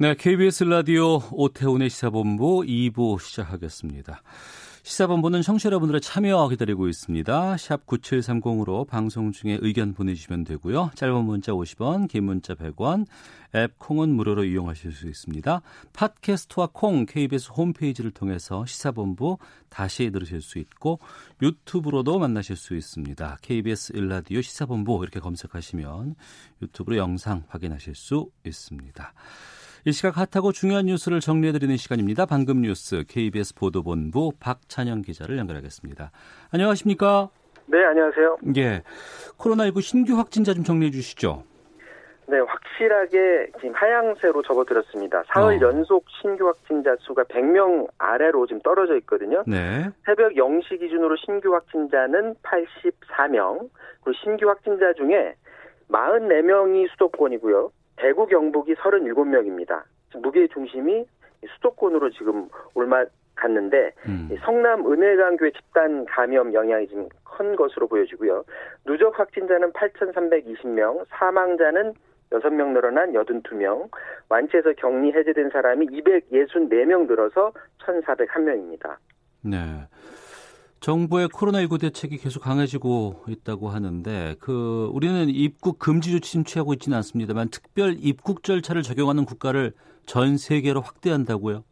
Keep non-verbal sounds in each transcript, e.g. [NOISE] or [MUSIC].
네, KBS 라디오 오태훈의 시사본부 2부 시작하겠습니다. 시사본부는 청취자 여러분들의 참여 기다리고 있습니다. 샵 9730으로 방송 중에 의견 보내주시면 되고요. 짧은 문자 50원, 긴 문자 100원, 앱 콩은 무료로 이용하실 수 있습니다. 팟캐스트와 콩 KBS 홈페이지를 통해서 시사본부 다시 들으실 수 있고 유튜브로도 만나실 수 있습니다. KBS 일라디오 시사본부 이렇게 검색하시면 유튜브로 영상 확인하실 수 있습니다. 이 시각 핫하고 중요한 뉴스를 정리해드리는 시간입니다. 방금 뉴스 KBS 보도본부 박찬영 기자를 연결하겠습니다. 안녕하십니까? 네, 안녕하세요. 예, 코로나19 신규 확진자 좀 정리해 주시죠. 네, 확실하게 지금 하향세로 접어들었습니다. 사흘 어. 연속 신규 확진자 수가 100명 아래로 지금 떨어져 있거든요. 네, 새벽 0시 기준으로 신규 확진자는 84명, 그리고 신규 확진자 중에 44명이 수도권이고요. 대구 경북이 37명입니다. 무게 중심이 수도권으로 지금 올라갔는데 음. 이 성남 은혜강교회 집단 감염 영향이 좀 큰 것으로 보여지고요. 누적 확진자는 8,320명, 사망자는 6명 늘어난 82명, 완치해서 격리 해제된 사람이 264명 늘어서 1,401명입니다. 네. 정부의 코로나19 대책이 계속 강해지고 있다고 하는데 그 우리는 입국 금지 조치는 취하고 있지는 않습니다만 특별 입국 절차를 적용하는 국가를 전 세계로 확대한다고요?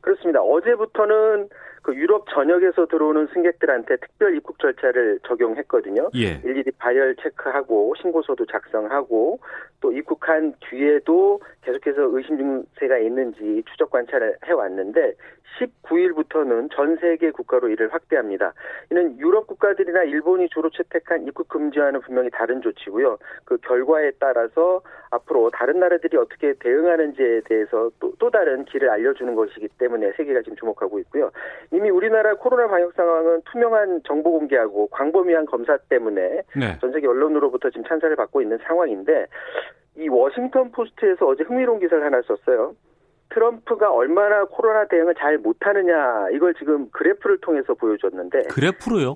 그렇습니다. 어제부터는 그 유럽 전역에서 들어오는 승객들한테 특별 입국 절차를 적용했거든요. 예. 일일이 발열 체크하고 신고서도 작성하고 또 입국한 뒤에도 계속해서 의심 증세가 있는지 추적 관찰을 해왔는데 19일부터는 전 세계 국가로 이를 확대합니다. 이는 유럽 국가들이나 일본이 주로 채택한 입국 금지와는 분명히 다른 조치고요. 그 결과에 따라서 앞으로 다른 나라들이 어떻게 대응하는지에 대해서 또, 또 다른 길을 알려주는 것이기 때문에 세계가 지금 주목하고 있고요. 이미 우리나라 코로나 방역 상황은 투명한 정보 공개하고 광범위한 검사 때문에 네. 전 세계 언론으로부터 지금 찬사를 받고 있는 상황인데 이 워싱턴 포스트에서 어제 흥미로운 기사를 하나 썼어요. 트럼프가 얼마나 코로나 대응을 잘 못하느냐 이걸 지금 그래프를 통해서 보여줬는데 그래프로요?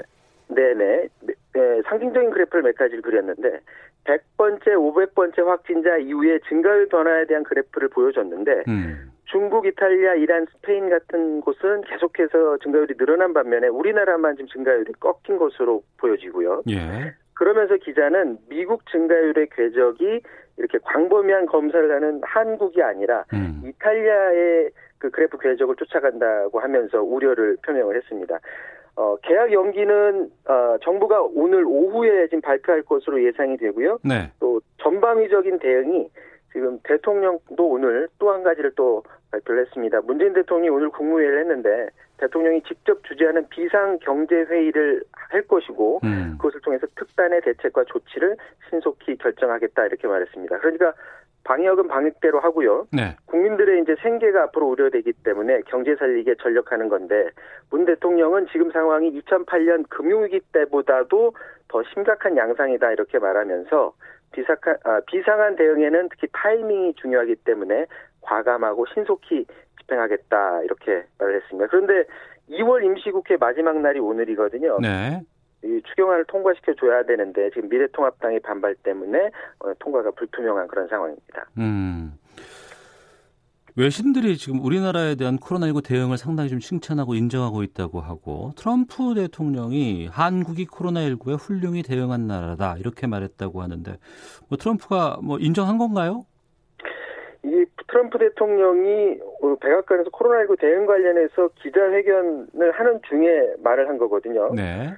네네 네, 상징적인 그래프를 몇 가지를 그렸는데 100번째, 500번째 확진자 이후에 증가율 변화에 대한 그래프를 보여줬는데 음. 중국, 이탈리아, 이란, 스페인 같은 곳은 계속해서 증가율이 늘어난 반면에 우리나라만 지금 증가율이 꺾인 것으로 보여지고요. 예. 그러면서 기자는 미국 증가율의 궤적이 이렇게 광범위한 검사를 하는 한국이 아니라 음. 이탈리아의 그 그래프 궤적을 쫓아간다고 하면서 우려를 표명을 했습니다. 어, 계약 연기는 어, 정부가 오늘 오후에 지금 발표할 것으로 예상이 되고요. 네. 또 전방위적인 대응이 지금 대통령도 오늘 또 한 가지를 또 발표를 했습니다. 문재인 대통령이 오늘 국무회의를 했는데 대통령이 직접 주재하는 비상 경제 회의를 할 것이고 음. 그것을 통해서 특단의 대책과 조치를 신속히 결정하겠다 이렇게 말했습니다. 그러니까 방역은 방역대로 하고요. 네. 국민들의 이제 생계가 앞으로 우려되기 때문에 경제 살리기에 전력하는 건데 문 대통령은 지금 상황이 2008년 금융위기 때보다도 더 심각한 양상이다 이렇게 말하면서 비상한, 아, 비상한 대응에는 특히 타이밍이 중요하기 때문에 과감하고 신속히 집행하겠다 이렇게 말을 했습니다. 그런데 2월 임시국회 마지막 날이 오늘이거든요. 네. 이 추경안을 통과시켜 줘야 되는데 지금 미래통합당의 반발 때문에 어, 통과가 불투명한 그런 상황입니다. 음. 외신들이 지금 우리나라에 대한 코로나19 대응을 상당히 좀 칭찬하고 인정하고 있다고 하고 트럼프 대통령이 한국이 코로나19에 훌륭히 대응한 나라다 이렇게 말했다고 하는데 뭐 트럼프가 뭐 인정한 건가요? 이 트럼프 대통령이 어, 백악관에서 코로나19 대응 관련해서 기자회견을 하는 중에 말을 한 거거든요. 네.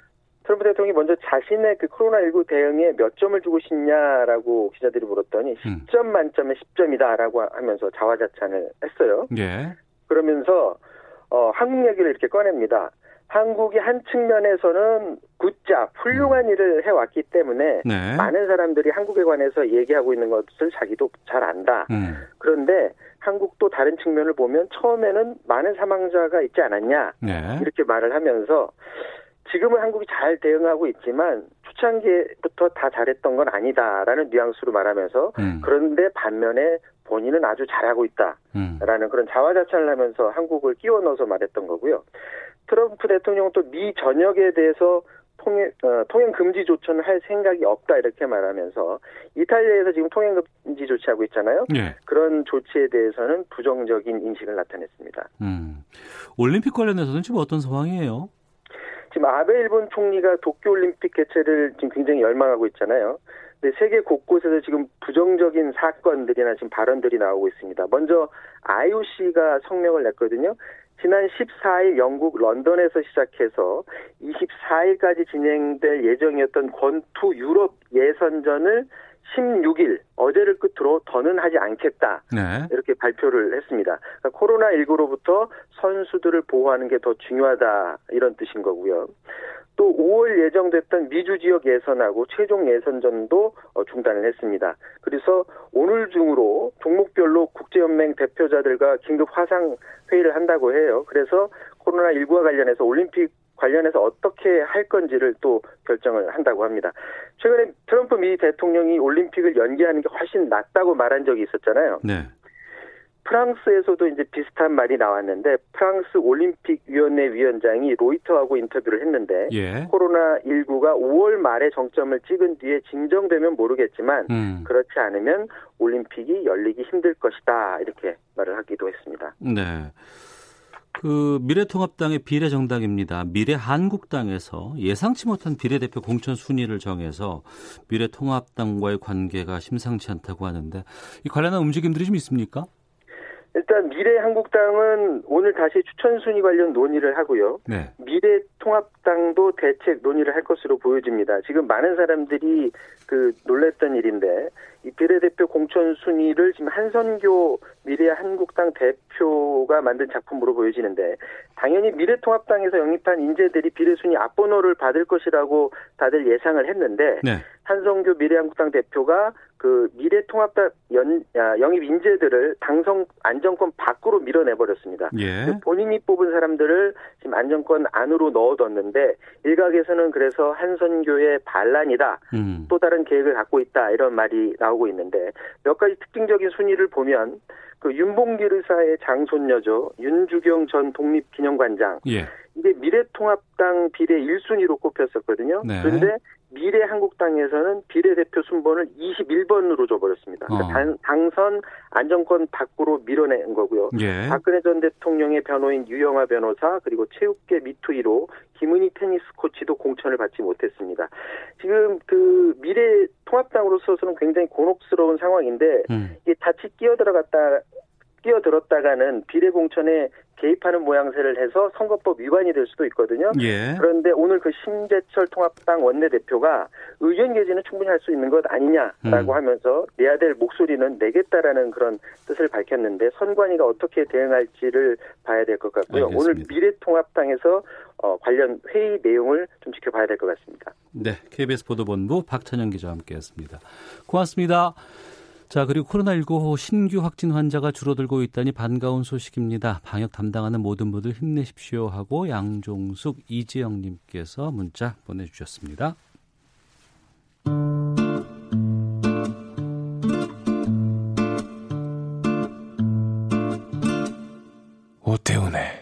트럼프 대통령이 먼저 자신의 그 코로나19 대응에 몇 점을 주고 싶냐라고 기자들이 물었더니 음. 10점 만점에 10점이다라고 하면서 자화자찬을 했어요. 예. 그러면서 어, 한국 얘기를 이렇게 꺼냅니다. 한국이 한 측면에서는 굿잡 훌륭한 음. 일을 해왔기 때문에 네. 많은 사람들이 한국에 관해서 얘기하고 있는 것을 자기도 잘 안다. 음. 그런데 한국도 다른 측면을 보면 처음에는 많은 사망자가 있지 않았냐 네. 이렇게 말을 하면서 지금은 한국이 잘 대응하고 있지만 초창기부터 다 잘했던 건 아니다라는 뉘앙스로 말하면서 음. 그런데 반면에 본인은 아주 잘하고 있다라는 음. 그런 자화자찬을 하면서 한국을 끼워 넣어서 말했던 거고요. 트럼프 대통령은 또 미 전역에 대해서 통행, 어, 통행 금지 조처는 할 생각이 없다 이렇게 말하면서 이탈리아에서 지금 통행 금지 조치하고 있잖아요. 예. 그런 조치에 대해서는 부정적인 인식을 나타냈습니다. 음. 올림픽 관련해서는 지금 어떤 상황이에요? 지금 아베 일본 총리가 도쿄올림픽 개최를 지금 굉장히 열망하고 있잖아요. 근데 세계 곳곳에서 지금 부정적인 사건들이나 지금 발언들이 나오고 있습니다. 먼저 IOC가 성명을 냈거든요. 지난 14일 영국 런던에서 시작해서 24일까지 진행될 예정이었던 권투 유럽 예선전을 16일 어제를 끝으로 더는 하지 않겠다. 네. 이렇게 발표를 했습니다. 그러니까 코로나 19로부터 선수들을 보호하는 게 더 중요하다 이런 뜻인 거고요. 또 5월 예정됐던 미주 지역 예선하고 최종 예선전도 어, 중단을 했습니다. 그래서 오늘 중으로 종목별로 국제연맹 대표자들과 긴급 화상 회의를 한다고 해요. 그래서 코로나19와 관련해서 올림픽 관련해서 어떻게 할 건지를 또 결정을 한다고 합니다. 최근에 트럼프 미 대통령이 올림픽을 연기하는 게 훨씬 낫다고 말한 적이 있었잖아요. 네. 프랑스에서도 이제 비슷한 말이 나왔는데 프랑스 올림픽 위원회 위원장이 로이터하고 인터뷰를 했는데 예. 코로나 19가 5월 말에 정점을 찍은 뒤에 진정되면 모르겠지만 음. 그렇지 않으면 올림픽이 열리기 힘들 것이다 이렇게 말을 하기도 했습니다. 네. 그 미래통합당의 비례정당입니다. 미래한국당에서 예상치 못한 비례대표 공천 순위를 정해서 미래통합당과의 관계가 심상치 않다고 하는데 이 관련한 움직임들이 좀 있습니까? 일단 미래한국당은 오늘 다시 추천 순위 관련 논의를 하고요. 네. 미래통합당도 대책 논의를 할 것으로 보여집니다. 지금 많은 사람들이 그 놀랬던 일인데 이 비례대표 공천 순위를 지금 한선교 미래한국당 대표가 만든 작품으로 보여지는데 당연히 미래통합당에서 영입한 인재들이 비례 순위 앞번호를 받을 것이라고 다들 예상을 했는데 네. 한성교 미래한국당 대표가 그 미래통합당 연, 아, 영입 인재들을 당선 안정권 밖으로 밀어내버렸습니다. 예. 본인이 뽑은 사람들을 지금 안정권 안으로 넣어뒀는데 일각에서는 그래서 한선교의 반란이다. 음. 또 다른 계획을 갖고 있다. 이런 말이 나 오고 있는데 몇 가지 특징적인 순위를 보면 그 윤봉길 의사의 장손녀죠. 윤주경 전 독립기념관장. 예. 이게 미래통합당 비례 1순위로 꼽혔었거든요. 네. 그런데 미래 한국당에서는 비례대표 순번을 21번으로 줘버렸습니다. 그러니까 어. 당, 당선 안정권 밖으로 밀어낸 거고요. 예. 박근혜 전 대통령의 변호인 유영아 변호사 그리고 체육계 미투이로 김은희 테니스 코치도 공천을 받지 못했습니다. 지금 그 미래 통합당으로서는 굉장히 곤혹스러운 상황인데 음. 이게 자칫 끼어들어갔다 끼어들었다가는 비례 공천에 개입하는 모양새를 해서 선거법 위반이 될 수도 있거든요. 예. 그런데 오늘 그 심재철 통합당 원내대표가 의견 개진은 충분히 할 수 있는 것 아니냐라고 음. 하면서 내야 될 목소리는 내겠다라는 그런 뜻을 밝혔는데 선관위가 어떻게 대응할지를 봐야 될 것 같고요. 알겠습니다. 오늘 미래통합당에서 어, 관련 회의 내용을 좀 지켜봐야 될 것 같습니다. 네. KBS 보도본부 박찬영 기자와 함께했습니다. 고맙습니다. 자, 그리고 코로나19 신규 확진 환자가 줄어들고 있다니 반가운 소식입니다. 방역 담당하는 모든 분들 힘내십시오 하고 양종숙 이지영 님께서 문자 보내 주셨습니다. 오태훈의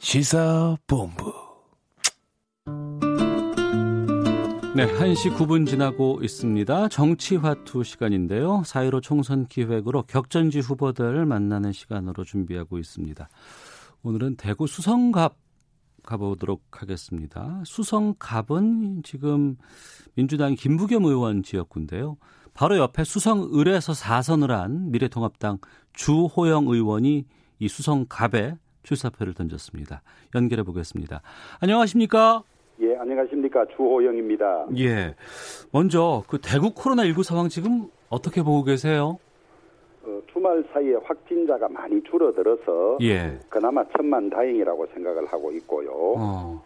시사본부 네, 1시 9분 지나고 있습니다. 정치화투 시간인데요. 4.15 총선 기획으로 격전지 후보들 만나는 시간으로 준비하고 있습니다. 오늘은 대구 수성갑 가보도록 하겠습니다. 수성갑은 지금 민주당 김부겸 의원 지역구인데요. 바로 옆에 수성을에서 4선을 한 미래통합당 주호영 의원이 이 수성갑에 출사표를 던졌습니다. 연결해 보겠습니다. 안녕하십니까? 예, 안녕하십니까. 주호영입니다. 예. 먼저 그 대구 코로나19 상황 지금 어떻게 보고 계세요? 어, 주말 사이에 확진자가 많이 줄어들어서 예. 그나마 천만 다행이라고 생각을 하고 있고요. 어.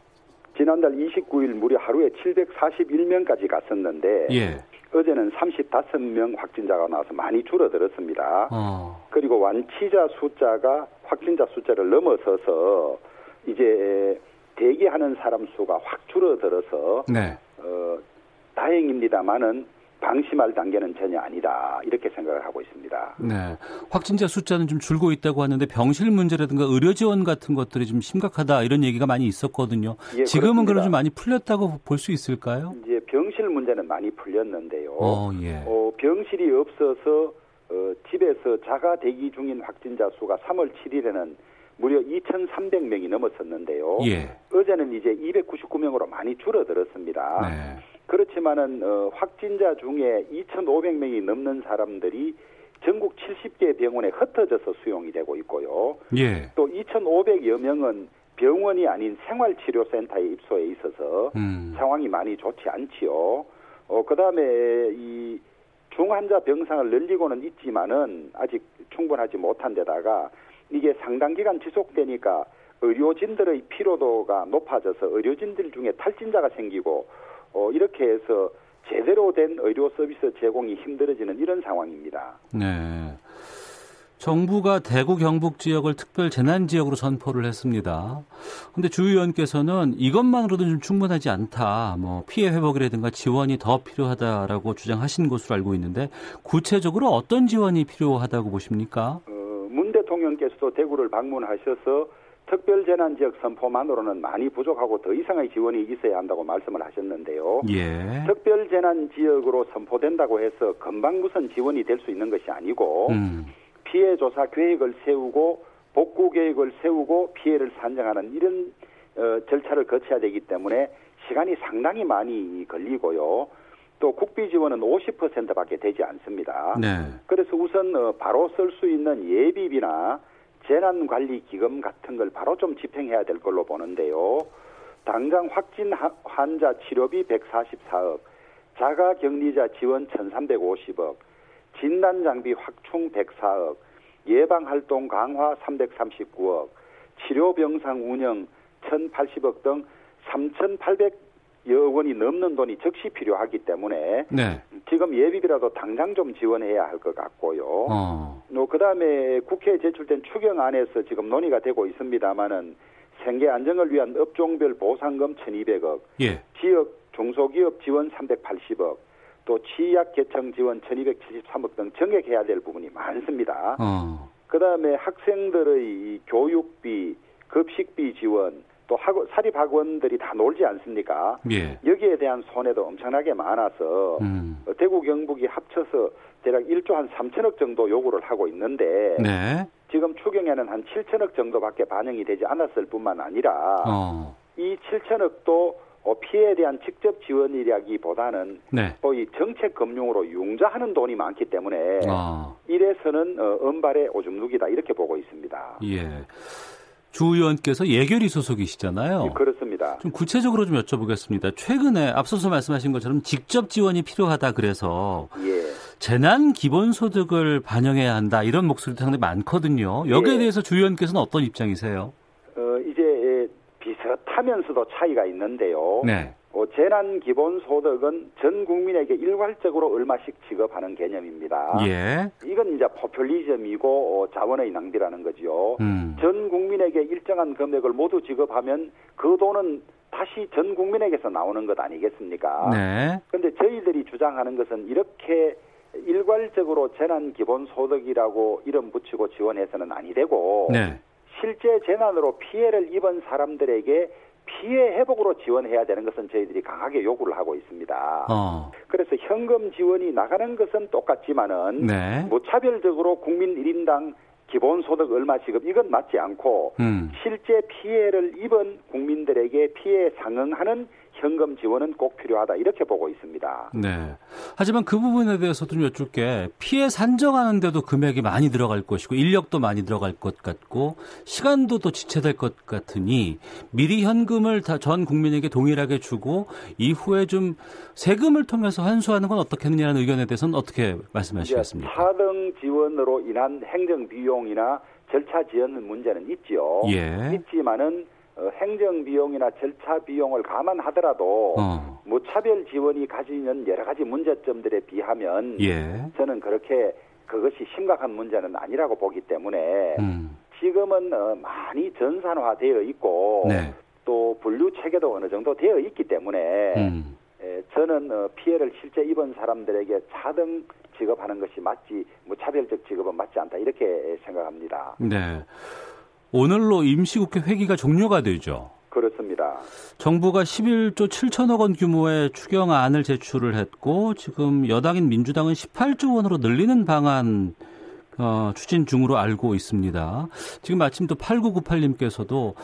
지난달 29일 무려 하루에 741명까지 갔었는데 예. 어제는 35명 확진자가 나와서 많이 줄어들었습니다. 어. 그리고 완치자 숫자가 확진자 숫자를 넘어서서 이제 대기하는 사람 수가 확 줄어들어서 네. 어, 다행입니다만은 방심할 단계는 전혀 아니다 이렇게 생각을 하고 있습니다. 네. 확진자 숫자는 좀 줄고 있다고 하는데 병실 문제라든가 의료 지원 같은 것들이 좀 심각하다 이런 얘기가 많이 있었거든요. 예, 지금은 그럼 그렇습니다. 좀 많이 풀렸다고 볼 수 있을까요? 이제 병실 문제는 많이 풀렸는데요. 어, 예. 어, 병실이 없어서 어, 집에서 자가 대기 중인 확진자 수가 3월 7일에는 무려 2,300명이 넘었었는데요. 예. 어제는 이제 299명으로 많이 줄어들었습니다. 네. 그렇지만은 어, 확진자 중에 2,500명이 넘는 사람들이 전국 70개 병원에 흩어져서 수용이 되고 있고요. 예. 또 2,500여 명은 병원이 아닌 생활치료센터에 입소해 있어서 음. 상황이 많이 좋지 않지요. 어, 그 다음에 이 중환자 병상을 늘리고는 있지만은 아직 충분하지 못한 데다가 이게 상당 기간 지속되니까 의료진들의 피로도가 높아져서 의료진들 중에 탈진자가 생기고 어, 이렇게 해서 제대로 된 의료 서비스 제공이 힘들어지는 이런 상황입니다. 네. 정부가 대구 경북 지역을 특별 재난 지역으로 선포를 했습니다. 근데 주 의원께서는 이것만으로도 좀 충분하지 않다. 뭐 피해 회복이라든가 지원이 더 필요하다라고 주장하신 것으로 알고 있는데 구체적으로 어떤 지원이 필요하다고 보십니까? 어, 문 대통령께서도 대구를 방문하셔서 특별재난지역 선포만으로는 많이 부족하고 더 이상의 지원이 있어야 한다고 말씀을 하셨는데요. 예. 특별재난지역으로 선포된다고 해서 금방 무슨 지원이 될 수 있는 것이 아니고 음. 피해 조사 계획을 세우고 복구 계획을 세우고 피해를 산정하는 이런 어, 절차를 거쳐야 되기 때문에 시간이 상당히 많이 걸리고요. 또 국비 지원은 50%밖에 되지 않습니다. 네. 그래서 우선 어, 바로 쓸 수 있는 예비비나 재난관리기금 같은 걸 바로 좀 집행해야 될 걸로 보는데요. 당장 확진 하- 환자 치료비 144억, 자가격리자 지원 1,350억, 진단장비 확충 104억, 예방활동 강화 339억, 치료병상 운영 1,080억 등 3,800 여 원이 넘는 돈이 즉시 필요하기 때문에 네. 지금 예비비라도 당장 좀 지원해야 할 것 같고요. 어. 어, 그다음에 국회에 제출된 추경안에서 지금 논의가 되고 있습니다마는 생계 안정을 위한 업종별 보상금 1,200억, 예. 지역 중소기업 지원 380억, 또 취약 계층 지원 1,273억 등 정액해야 될 부분이 많습니다. 어. 그다음에 학생들의 이 교육비, 급식비 지원, 또 학원, 사립학원들이 다 놀지 않습니까? 예. 여기에 대한 손해도 엄청나게 많아서 음. 어, 대구 경북이 합쳐서 대략 1조 한 3천억 정도 요구를 하고 있는데 네. 지금 추경에는 한 7천억 정도밖에 반영이 되지 않았을 뿐만 아니라 어. 이 7천억도 어, 피해에 대한 직접 지원이라기보다는 네. 거의 정책 금융으로 융자하는 돈이 많기 때문에 어. 이래서는 어, 은발의 오줌 누기다 이렇게 보고 있습니다. 예. 주 의원께서 예결위 소속이시잖아요. 예, 그렇습니다. 좀 구체적으로 좀 여쭤보겠습니다. 최근에 앞서서 말씀하신 것처럼 직접 지원이 필요하다 그래서 예. 재난 기본소득을 반영해야 한다 이런 목소리도 상당히 많거든요. 여기에 예. 대해서 주 의원께서는 어떤 입장이세요? 어, 이제 비슷하면서도 차이가 있는데요. 네. 어, 재난 기본 소득은 전 국민에게 일괄적으로 얼마씩 지급하는 개념입니다. 예. 이건 이제 포퓰리즘이고 어, 자원의 낭비라는 거지요. 음. 전 국민에게 일정한 금액을 모두 지급하면 그 돈은 다시 전 국민에게서 나오는 것 아니겠습니까? 네. 그런데 저희들이 주장하는 것은 이렇게 일괄적으로 재난 기본 소득이라고 이름 붙이고 지원해서는 아니 되고 네. 실제 재난으로 피해를 입은 사람들에게 피해 회복으로 지원해야 되는 것은 저희들이 강하게 요구를 하고 있습니다. 어. 그래서 현금 지원이 나가는 것은 똑같지만은 네. 무차별적으로 국민 1인당 기본소득 얼마 지급 이건 맞지 않고 음. 실제 피해를 입은 국민들에게 피해 상응하는 현금 지원은 꼭 필요하다 이렇게 보고 있습니다. 네. 하지만 그 부분에 대해서 좀 여쭐게 피해 산정하는데도 금액이 많이 들어갈 것이고 인력도 많이 들어갈 것 같고 시간도 또 지체될 것 같으니 미리 현금을 다 전 국민에게 동일하게 주고 이후에 좀 세금을 통해서 환수하는 건 어떻겠느냐는 의견에 대해서는 어떻게 말씀하시겠습니까? 차등 지원으로 인한 행정 비용이나 절차 지연 문제는 있지요. 예. 있지만은 어, 행정 비용이나 절차 비용을 감안하더라도 어. 무차별 지원이 가지는 여러 가지 문제점들에 비하면 예. 저는 그렇게 그것이 심각한 문제는 아니라고 보기 때문에 음. 지금은 어, 많이 전산화되어 있고 네. 또 분류 체계도 어느 정도 되어 있기 때문에 음. 에, 저는 어, 피해를 실제 입은 사람들에게 차등 지급하는 것이 맞지 무차별적 지급은 맞지 않다 이렇게 생각합니다. 네. 오늘로 임시국회 회기가 종료가 되죠. 그렇습니다. 정부가 11조 7천억 원 규모의 추경안을 제출을 했고 지금 여당인 민주당은 18조 원으로 늘리는 방안 어, 추진 중으로 알고 있습니다. 지금 마침 또 8998님께서도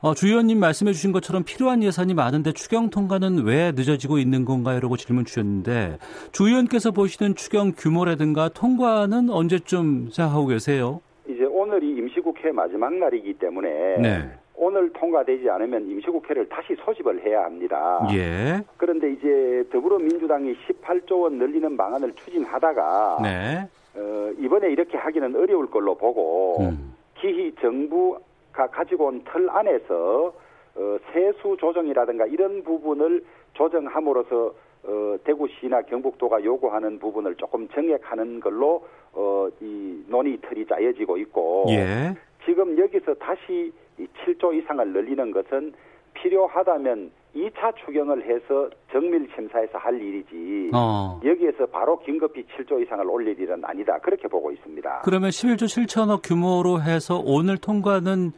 어, 주 의원님 말씀해 주신 것처럼 필요한 예산이 많은데 추경 통과는 왜 늦어지고 있는 건가요? 라고 질문 주셨는데 주 의원께서 보시는 추경 규모라든가 통과는 언제쯤 생각하고 계세요? 임시국회 마지막 날이기 때문에 네. 오늘 통과되지 않으면 임시국회를 다시 소집을 해야 합니다. 예. 그런데 이제 더불어민주당이 18조 원 늘리는 방안을 추진하다가 네. 어, 이번에 이렇게 하기는 어려울 걸로 보고 음. 기히 정부가 가지고 온 틀 안에서 어, 세수 조정이라든가 이런 부분을 조정함으로써 어, 대구시나 경북도가 요구하는 부분을 조금 정액하는 걸로 어, 이 논의 틀이 짜여지고 있고 예. 지금 여기서 다시 이 7조 이상을 늘리는 것은 필요하다면 2차 추경을 해서 정밀 심사에서 할 일이지 어. 여기에서 바로 긴급히 7조 이상을 올릴 일은 아니다 그렇게 보고 있습니다. 그러면 11조 7천억 규모로 해서 오늘 통과는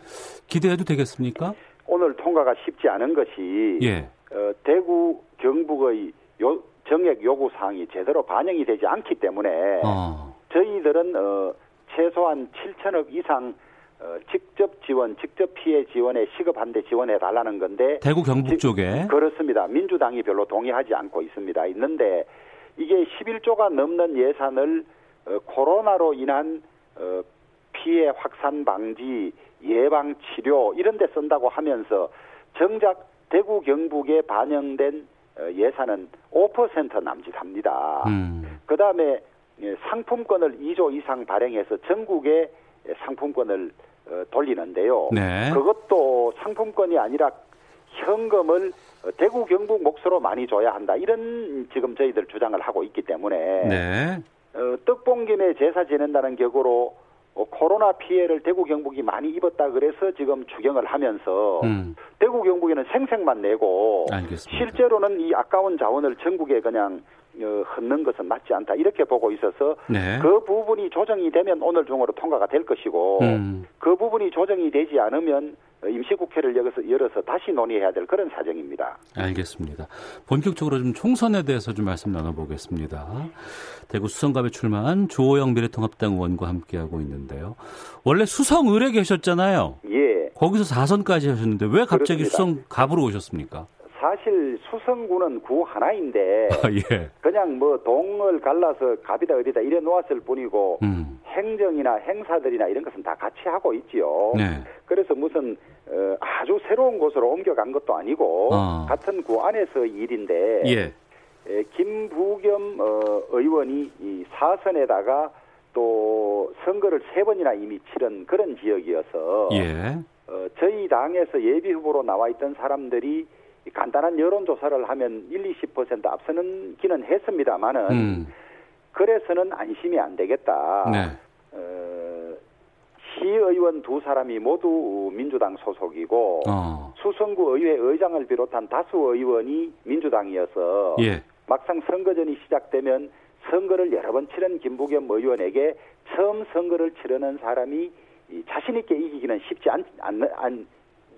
기대해도 되겠습니까? 오늘 통과가 쉽지 않은 것이 예. 어, 대구 경북의 요, 정액 요구 사항이 제대로 반영이 되지 않기 때문에 어. 저희들은 어, 최소한 7천억 이상 어, 직접 지원, 직접 피해 지원에 시급한데 지원해 달라는 건데 대구 경북 쪽에 그렇습니다. 민주당이 별로 동의하지 않고 있습니다. 있는데 이게 11조가 넘는 예산을 어, 코로나로 인한 어, 피해 확산 방지, 예방 치료 이런 데 쓴다고 하면서 정작 대구 경북에 반영된 어, 예산은 5% 남짓합니다. 음. 그다음에 예, 상품권을 2조 이상 발행해서 전국에 상품권을 어, 돌리는데요. 네. 그것도 상품권이 아니라 현금을 어, 대구 경북 몫으로 많이 줘야 한다. 이런 지금 저희들 주장을 하고 있기 때문에 네. 어, 떡봉김에 제사 지낸다는 격으로 어, 코로나 피해를 대구 경북이 많이 입었다 그래서 지금 추경을 하면서 음. 대구 경북에는 생색만 내고 알겠습니다. 실제로는 이 아까운 자원을 전국에 그냥 어, 흩는 것은 맞지 않다 이렇게 보고 있어서 네. 그 부분이 조정이 되면 오늘 중으로 통과가 될 것이고 음. 그 부분이 조정이 되지 않으면 임시국회를 열어서, 열어서 다시 논의해야 될 그런 사정입니다. 알겠습니다. 본격적으로 좀 총선에 대해서 좀 말씀 나눠보겠습니다. 대구 수성갑에 출마한 조호영 미래통합당 의원과 함께하고 있는데요. 원래 수성 을에 계셨잖아요. 예. 거기서 4선까지 하셨는데 왜 갑자기 그렇습니다. 수성갑으로 오셨습니까? 사실 수성구는 구 하나인데 아, 예. 그냥 뭐 동을 갈라서 갑이다 어디다 이래 놓았을 뿐이고 음. 행정이나 행사들이나 이런 것은 다 같이 하고 있지요. 네. 그래서 무슨 어, 아주 새로운 곳으로 옮겨간 것도 아니고 어. 같은 구 안에서 일인데 예. 에, 김부겸 어, 의원이 이 사선에다가 또 선거를 세 번이나 이미 치른 그런 지역이어서 예. 어, 저희 당에서 예비 후보로 나와 있던 사람들이 간단한 여론조사를 하면 1, 20% 앞서는 기는 했습니다만은 음. 그래서는 안심이 안 되겠다. 네. 어, 시의원 두 사람이 모두 민주당 소속이고 어. 수성구 의회 의장을 비롯한 다수 의원이 민주당이어서 예. 막상 선거전이 시작되면 선거를 여러 번 치른 김부겸 의원에게 처음 선거를 치르는 사람이 이 자신 있게 이기기는 쉽지 않, 않, 않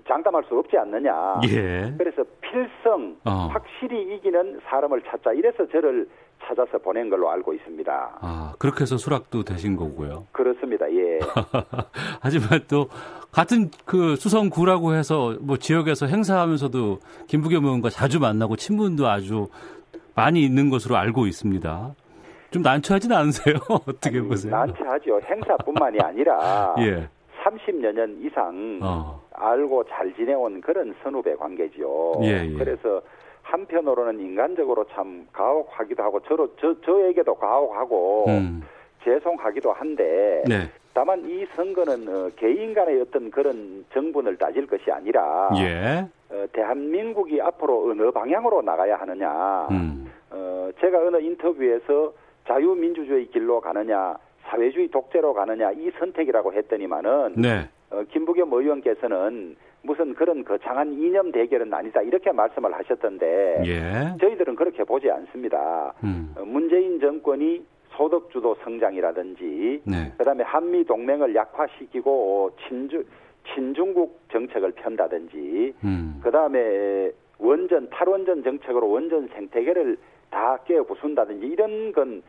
장담할 수 없지 않느냐. 예. 그래서 필성 어. 확실히 이기는 사람을 찾자. 이래서 저를 찾아서 보낸 걸로 알고 있습니다. 아, 그렇게 해서 수락도 되신 거고요. 그렇습니다. 예. [LAUGHS] 하지만 또 같은 그 수성구라고 해서 뭐 지역에서 행사하면서도 김부겸 의원과 자주 만나고 친분도 아주 많이 있는 것으로 알고 있습니다. 좀 난처하진 않으세요? [LAUGHS] 어떻게 아니, 보세요? 난처하죠. 행사뿐만이 아니라 [LAUGHS] 예. 30여 년 이상 어. 알고 잘 지내온 그런 선후배 관계죠. 예, 예. 그래서 한편으로는 인간적으로 참 가혹하기도 하고 저로 저 저에게도 가혹하고 음. 죄송하기도 한데 네. 다만 이 선거는 어, 개인 간의 어떤 그런 정분을 따질 것이 아니라 예. 어, 대한민국이 앞으로 어느 방향으로 나가야 하느냐. 음. 어, 제가 어느 인터뷰에서 자유민주주의 길로 가느냐, 사회주의 독재로 가느냐 이 선택이라고 했더니만은 네. 어, 김부겸 의원께서는 무슨 그런 거창한 이념 대결은 아니다 이렇게 말씀을 하셨던데 예. 저희들은 그렇게 보지 않습니다. 음. 어, 문재인 정권이 소득주도 성장이라든지 네. 그다음에 한미 동맹을 약화시키고 어, 친주 친중국 정책을 편다든지 음. 그다음에 원전 탈원전 정책으로 원전 생태계를 다 깨어 부순다든지 이런 건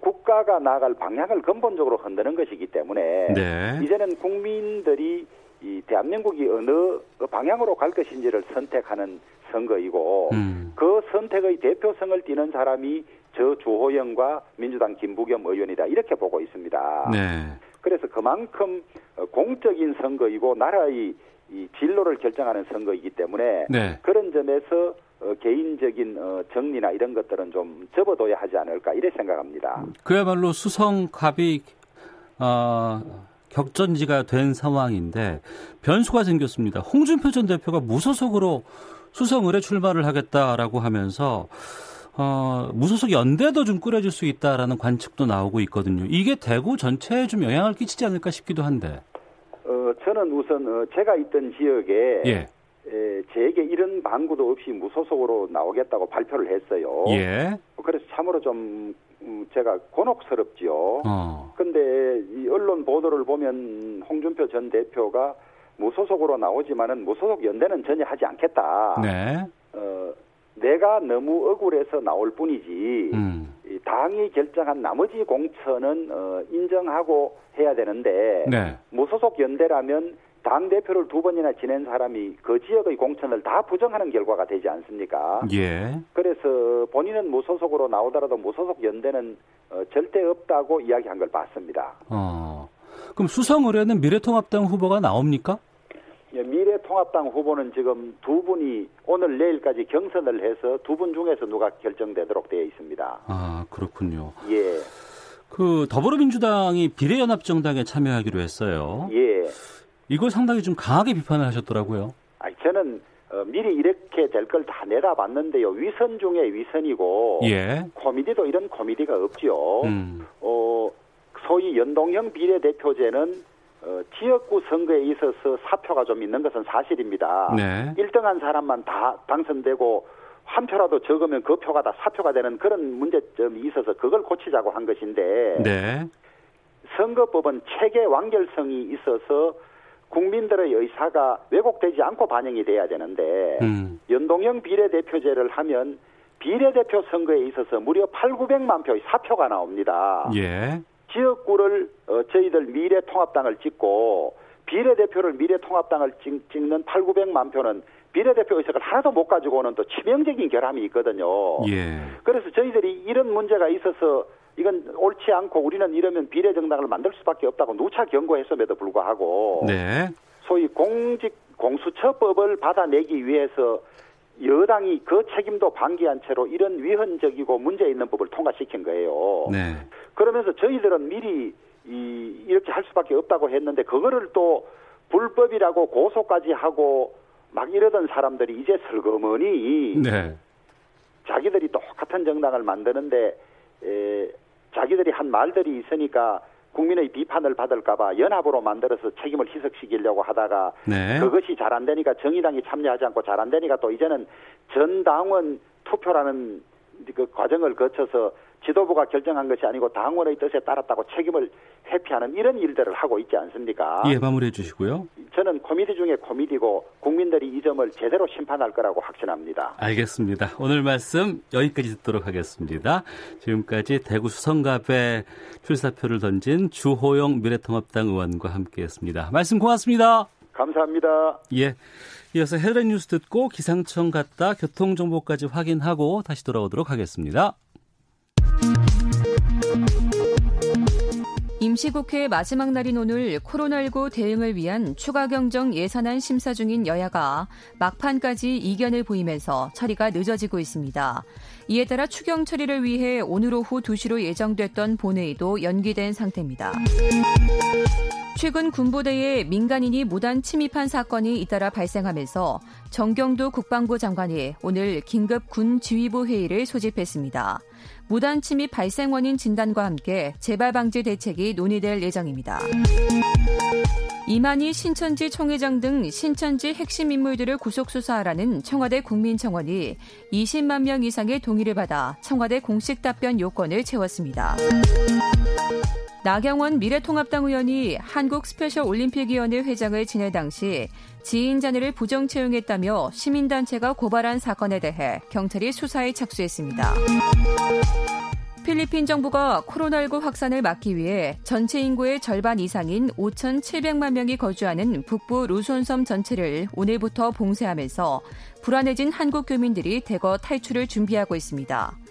국가가 나아갈 방향을 근본적으로 흔드는 것이기 때문에 네. 이제는 국민들이 이 대한민국이 어느 방향으로 갈 것인지를 선택하는 선거이고 음. 그 선택의 대표성을 띠는 사람이 저 주호영과 민주당 김부겸 의원이다 이렇게 보고 있습니다. 네. 그래서 그만큼 어, 공적인 선거이고 나라의 이 진로를 결정하는 선거이기 때문에 네. 그런 점에서 어, 개인적인 어, 정리나 이런 것들은 좀 접어둬야 하지 않을까 이래 생각합니다. 그야말로 수성갑이 어, 격전지가 된 상황인데 변수가 생겼습니다. 홍준표 전 대표가 무소속으로 수성을에 출마를 하겠다라고 하면서 어, 무소속 연대도 좀 꾸려질 수 있다라는 관측도 나오고 있거든요. 이게 대구 전체에 좀 영향을 끼치지 않을까 싶기도 한데. 어, 저는 우선 어, 제가 있던 지역에 예. 에, 제게 이런 방구도 없이 무소속으로 나오겠다고 발표를 했어요. 예. 그래서 참으로 좀 음, 제가 곤혹스럽지요. 어. 근데 이 언론 보도를 보면 홍준표 전 대표가 무소속으로 나오지만은 무소속 연대는 전혀 하지 않겠다. 네. 어, 내가 너무 억울해서 나올 뿐이지 음. 이 당이 결정한 나머지 공천은 어, 인정하고 해야 되는데 네. 무소속 연대라면 당 대표를 두 번이나 지낸 사람이 그 지역의 공천을 다 부정하는 결과가 되지 않습니까? 예. 그래서 본인은 무소속으로 나오더라도 무소속 연대는 어, 절대 없다고 이야기한 걸 봤습니다. 어. 그럼 수성을에는 미래통합당 후보가 나옵니까? 예, 미래통합당 후보는 지금 두 분이 오늘 내일까지 경선을 해서 두 분 중에서 누가 결정되도록 되어 있습니다. 아, 그렇군요. 예, 그 더불어민주당이 비례연합정당에 참여하기로 했어요. 예. 이걸 상당히 좀 강하게 비판을 하셨더라고요. 아, 저는 어, 미리 이렇게 될 걸 다 내다봤는데요. 위선 중에 위선이고 예. 코미디도 이런 코미디가 없죠. 음. 어, 소위 연동형 비례대표제는 어, 지역구 선거에 있어서 사표가 좀 있는 것은 사실입니다. 네. 1등한 사람만 다 당선되고 한 표라도 적으면 그 표가 다 사표가 되는 그런 문제점이 있어서 그걸 고치자고 한 것인데 네. 선거법은 체계 완결성이 있어서 국민들의 의사가 왜곡되지 않고 반영이 돼야 되는데 음. 연동형 비례대표제를 하면 비례대표 선거에 있어서 무려 8, 900만 표의 사표가 나옵니다. 예. 지역구를 어, 저희들 미래통합당을 찍고 비례대표를 미래통합당을 찍, 찍는 8, 900만 표는 비례대표 의석을 하나도 못 가지고 오는 또 치명적인 결함이 있거든요. 예. 그래서 저희들이 이런 문제가 있어서 이건 옳지 않고 우리는 이러면 비례정당을 만들 수밖에 없다고 누차 경고했음에도 불구하고 네. 소위 공직 공수처법을 받아내기 위해서 여당이 그 책임도 방기한 채로 이런 위헌적이고 문제 있는 법을 통과시킨 거예요. 네. 그러면서 저희들은 미리 이, 이렇게 할 수밖에 없다고 했는데 그거를 또 불법이라고 고소까지 하고 막 이러던 사람들이 이제 슬그머니 네. 자기들이 똑같은 정당을 만드는데 에, 자기들이 한 말들이 있으니까 국민의 비판을 받을까봐 연합으로 만들어서 책임을 희석시키려고 하다가 네. 그것이 잘 안 되니까 정의당이 참여하지 않고 잘 안 되니까 또 이제는 전 당원 투표라는 그 과정을 거쳐서 지도부가 결정한 것이 아니고 당원의 뜻에 따랐다고 책임을 회피하는 이런 일들을 하고 있지 않습니까? 예, 마무리해 주시고요. 저는 코미디 중에 코미디고 국민들이 이 점을 제대로 심판할 거라고 확신합니다. 알겠습니다. 오늘 말씀 여기까지 듣도록 하겠습니다. 지금까지 대구 수성갑에 출사표를 던진 주호영 미래통합당 의원과 함께했습니다. 말씀 고맙습니다. 감사합니다. 예. 이어서 헤드라인 뉴스 듣고 기상청 갔다 교통정보까지 확인하고 다시 돌아오도록 하겠습니다. 임시국회 마지막 날인 오늘 코로나19 대응을 위한 추가 경정 예산안 심사 중인 여야가 막판까지 이견을 보이면서 처리가 늦어지고 있습니다. 이에 따라 추경 처리를 위해 오늘 오후 2시로 예정됐던 본회의도 연기된 상태입니다. 최근 군부대에 민간인이 무단 침입한 사건이 잇따라 발생하면서 정경도 국방부 장관이 오늘 긴급 군 지휘부 회의를 소집했습니다. 무단 침입 발생 원인 진단과 함께 재발 방지 대책이 논의될 예정입니다. 이만희 신천지 총회장 등 신천지 핵심 인물들을 구속 수사하라는 청와대 국민청원이 20만 명 이상의 동의를 받아 청와대 공식 답변 요건을 채웠습니다. 나경원 미래통합당 의원이 한국 스페셜 올림픽위원회 회장을 지낼 당시 지인 자녀를 부정 채용했다며 시민단체가 고발한 사건에 대해 경찰이 수사에 착수했습니다. 필리핀 정부가 코로나19 확산을 막기 위해 전체 인구의 절반 이상인 5,700만 명이 거주하는 북부 루손섬 전체를 오늘부터 봉쇄하면서 불안해진 한국 교민들이 대거 탈출을 준비하고 있습니다.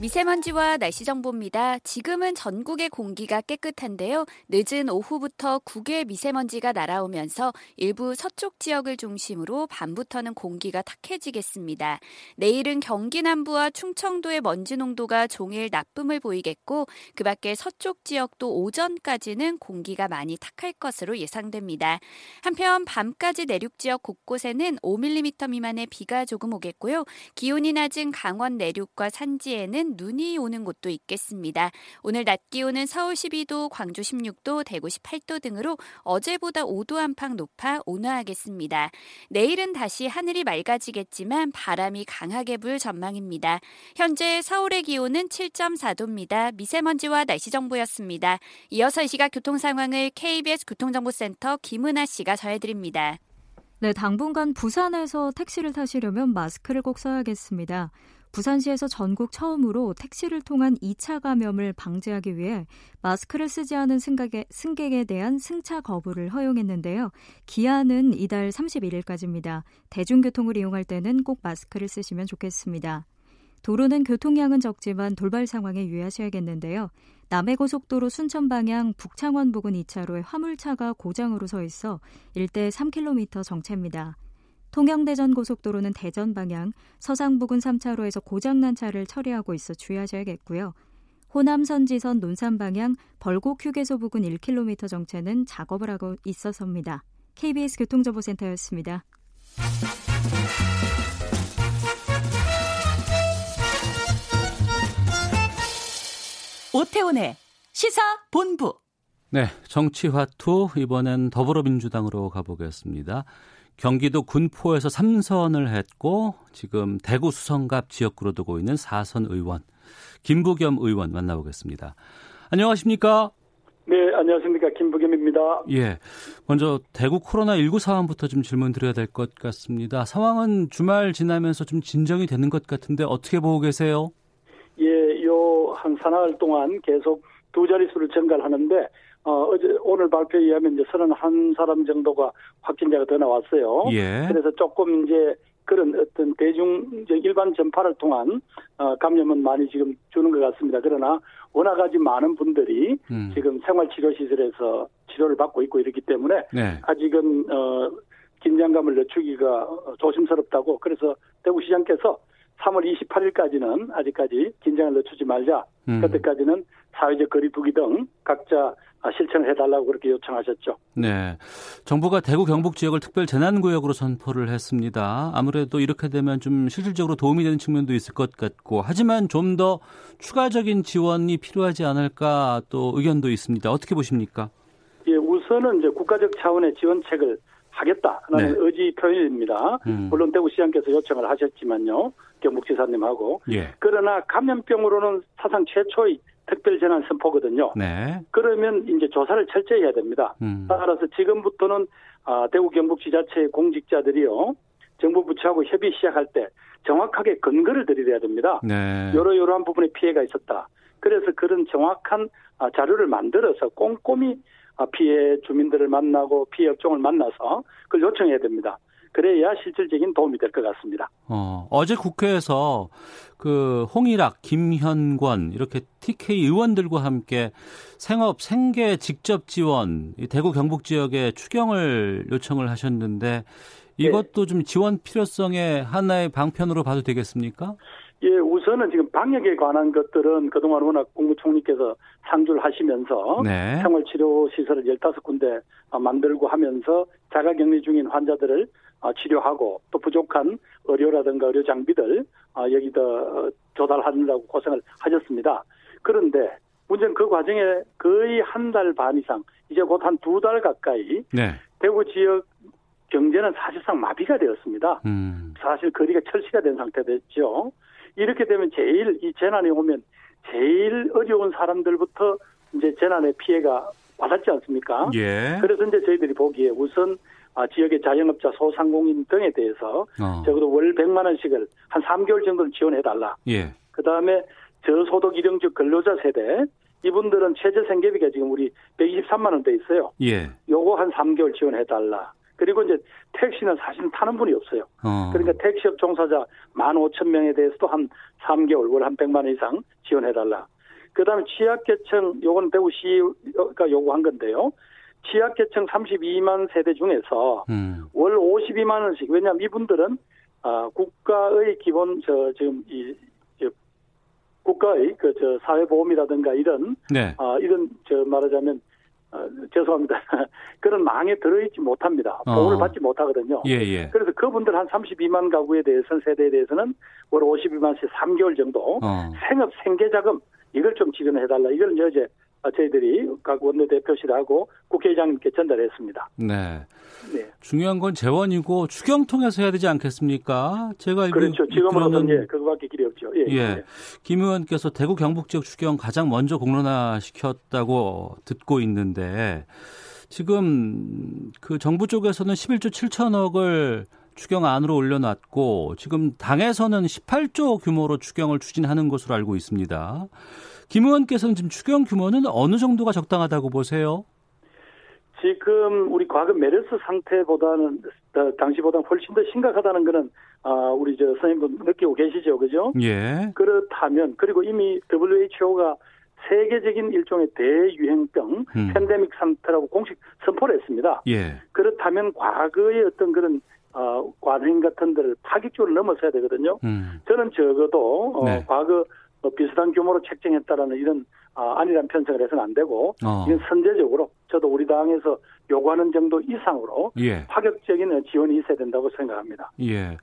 미세먼지와 날씨 정보입니다. 지금은 전국의 공기가 깨끗한데요. 늦은 오후부터 국외 미세먼지가 날아오면서 일부 서쪽 지역을 중심으로 밤부터는 공기가 탁해지겠습니다. 내일은 경기 남부와 충청도의 먼지 농도가 종일 나쁨을 보이겠고 그 밖에 서쪽 지역도 오전까지는 공기가 많이 탁할 것으로 예상됩니다. 한편 밤까지 내륙 지역 곳곳에는 5mm 미만의 비가 조금 오겠고요. 기온이 낮은 강원 내륙과 산지에는 눈이 오는 곳도 있겠습니다. 오늘 낮 기온은 서울 12도, 광주 16도, 대구 18도 등으로 어제보다 5도 안팎 높아 온화하겠습니다. 내일은 다시 하늘이 맑아지겠지만 바람이 강하게 불 전망입니다. 현재 서울의 기온은 7.4도입니다. 미세먼지와 날씨 정보였습니다. 이어서 이 시각 교통 상황을 KBS 교통정보센터 김은아 씨가 전해드립니다. 네, 당분간 부산에서 택시를 타시려면 마스크를 꼭 써야겠습니다. 부산시에서 전국 처음으로 택시를 통한 2차 감염을 방지하기 위해 마스크를 쓰지 않은 승객에, 승객에 대한 승차 거부를 허용했는데요. 기한은 이달 31일까지입니다. 대중교통을 이용할 때는 꼭 마스크를 쓰시면 좋겠습니다. 도로는 교통량은 적지만 돌발 상황에 유의하셔야겠는데요. 남해고속도로 순천 방향 북창원 부근 2차로에 화물차가 고장으로 서 있어 일대 3km 정체입니다. 통영대전 고속도로는 대전 방향 서상 부근 3차로에서 고장난 차를 처리하고 있어 주의하셔야겠고요. 호남 선 지선 논산 방향 벌곡 휴게소 부근 1km 정체는 작업을 하고 있어서입니다. KBS 교통정보센터였습니다. 오태훈의 시사 본부. 네, 정치화투 이번엔 더불어민주당으로 가보겠습니다. 경기도 군포에서 3선을 했고 지금 대구 수성갑 지역구로 두고 있는 4선 의원 김부겸 의원 만나보겠습니다. 안녕하십니까? 네, 안녕하십니까. 김부겸입니다. 예. 먼저 대구 코로나19 상황부터 좀 질문 드려야 될 것 같습니다. 상황은 주말 지나면서 좀 진정이 되는 것 같은데 어떻게 보고 계세요? 예, 요 한 사나흘 동안 계속 두 자릿수를 증가를 하는데 어, 어제, 오늘 발표에 의하면 이제 31사람 정도가 확진자가 더 나왔어요. 예. 그래서 조금 이제 그런 어떤 대중, 일반 전파를 통한, 어, 감염은 많이 지금 주는 것 같습니다. 그러나 워낙 아주 많은 분들이 음. 지금 생활치료시설에서 치료를 받고 있고 이렇기 때문에 네. 아직은, 어, 긴장감을 늦추기가 조심스럽다고 그래서 대구시장께서 3월 28일까지는 아직까지 긴장을 늦추지 말자. 음. 그때까지는 사회적 거리두기 등 각자 실천을 해달라고 그렇게 요청하셨죠. 네. 정부가 대구 경북 지역을 특별 재난구역으로 선포를 했습니다. 아무래도 이렇게 되면 좀 실질적으로 도움이 되는 측면도 있을 것 같고, 하지만 좀 더 추가적인 지원이 필요하지 않을까 또 의견도 있습니다. 어떻게 보십니까? 예, 우선은 이제 국가적 차원의 지원책을 하겠다라는 네. 의지 표현입니다. 음. 물론 대구시장께서 요청을 하셨지만요. 경북지사님하고. 예. 그러나 감염병으로는 사상 최초의 특별 재난 선포거든요. 네. 그러면 이제 조사를 철저히 해야 됩니다. 음. 따라서 지금부터는 아, 대구 경북 지자체 공직자들이요. 정부 부처하고 협의 시작할 때 정확하게 근거를 드려야 됩니다. 네. 여러 여러한 부분에 피해가 있었다. 그래서 그런 정확한 아, 자료를 만들어서 꼼꼼히 아, 피해 주민들을 만나고 피해 업종을 만나서 그걸 요청해야 됩니다. 그래야 실질적인 도움이 될 것 같습니다. 어, 어제 국회에서 그 홍일학, 김현권 이렇게 TK 의원들과 함께 생업 생계 직접 지원 대구 경북 지역에 추경을 요청을 하셨는데 이것도 네. 좀 지원 필요성의 하나의 방편으로 봐도 되겠습니까? 예, 우선은 지금 방역에 관한 것들은 그동안 워낙 국무총리께서 상주를 하시면서 네. 생활치료시설을 15군데 만들고 하면서 자가격리 중인 환자들을 어, 치료하고 또 부족한 의료라든가 의료 장비들 어, 여기다 조달하느라고 고생을 하셨습니다. 그런데 문제는 그 과정에 거의 한 달 반 이상 이제 곧 한 두 달 가까이 네. 대구 지역 경제는 사실상 마비가 되었습니다. 음. 사실 거리가 철시가 된 상태 됐죠. 이렇게 되면 제일 이 재난이 오면 제일 어려운 사람들부터 이제 재난의 피해가 와닿지 않습니까? 예. 그래서 이제 저희들이 보기에 우선 아, 지역의 자영업자, 소상공인 등에 대해서 어. 적어도 월 100만 원씩을 한 3개월 정도를 지원해 달라. 예. 그 다음에 저소득 일용직 근로자 세대 이분들은 최저 생계비가 지금 우리 123만 원돼 있어요. 예. 요거 한 3개월 지원해 달라. 그리고 이제 택시는 사실 타는 분이 없어요. 어. 그러니까 택시업 종사자 1만 5천 명에 대해서도 한 3개월 월 한 100만 원 이상 지원해 달라. 그 다음에 취약계층, 요건 대구시가 요구한 건데요. 취약계층 32만 세대 중에서 음. 월 52만 원씩 왜냐하면 이분들은 아, 국가의 기본 저 지금 이 저, 국가의 그 저 사회보험이라든가 이런 네. 아, 이런 저 말하자면 어, 죄송합니다. [LAUGHS] 그런 망에 들어있지 못합니다. 보호를 어. 받지 못하거든요. 예, 예. 그래서 그분들 한 32만 가구에 대해서는 세대에 대해서는 월 52만 씩 3개월 정도 어. 생업 생계 자금 이걸 좀 지원해 달라. 이걸 이제 아, 저희들이 각 원내대표실 하고 국회의장님께 전달했습니다. 네. 네. 중요한 건 재원이고 추경 통해서 해야 되지 않겠습니까? 제가 그렇죠. 지금으로는 예, 그거밖에 길이 없죠. 예. 예. 예. 김 의원께서 대구 경북 지역 추경 가장 먼저 공론화 시켰다고 듣고 있는데 지금 그 정부 쪽에서는 11조 7천억을 추경 안으로 올려놨고 지금 당에서는 18조 규모로 추경을 추진하는 것으로 알고 있습니다. 김 의원께서는 지금 추경 규모는 어느 정도가 적당하다고 보세요? 지금 우리 과거 메르스 상태보다는 당시보다 훨씬 더 심각하다는 것은 아, 우리 저 선생님도 느끼고 계시죠, 그죠? 예. 그렇다면 그리고 이미 WHO가 세계적인 일종의 대유행병 음. 팬데믹 상태라고 공식 선포를 했습니다. 예. 그렇다면 과거의 어떤 그런 어, 관행 같은 데를 파격적으로 넘어서야 되거든요. 음. 저는 적어도 어, 네. 과거 뭐 비슷한 규모로 책정했다라는 이런 아, 아니란 편성을 해서는 안 되고 어. 이건 선제적으로 저도 우리 당에서 요구하는 정도 이상으로 예. 파격적인 지원이 있어야 된다고 생각합니다. 예.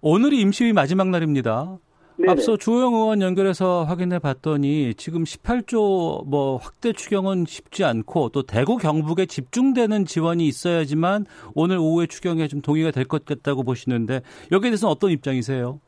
오늘이 임시위 마지막 날입니다. 네네. 앞서 주호영 의원 연결해서 확인해 봤더니 지금 18조 뭐 확대 추경은 쉽지 않고 또 대구 경북에 집중되는 지원이 있어야지만 오늘 오후에 추경에 좀 동의가 될 것 같다고 보시는데 여기에 대해서는 어떤 입장이세요?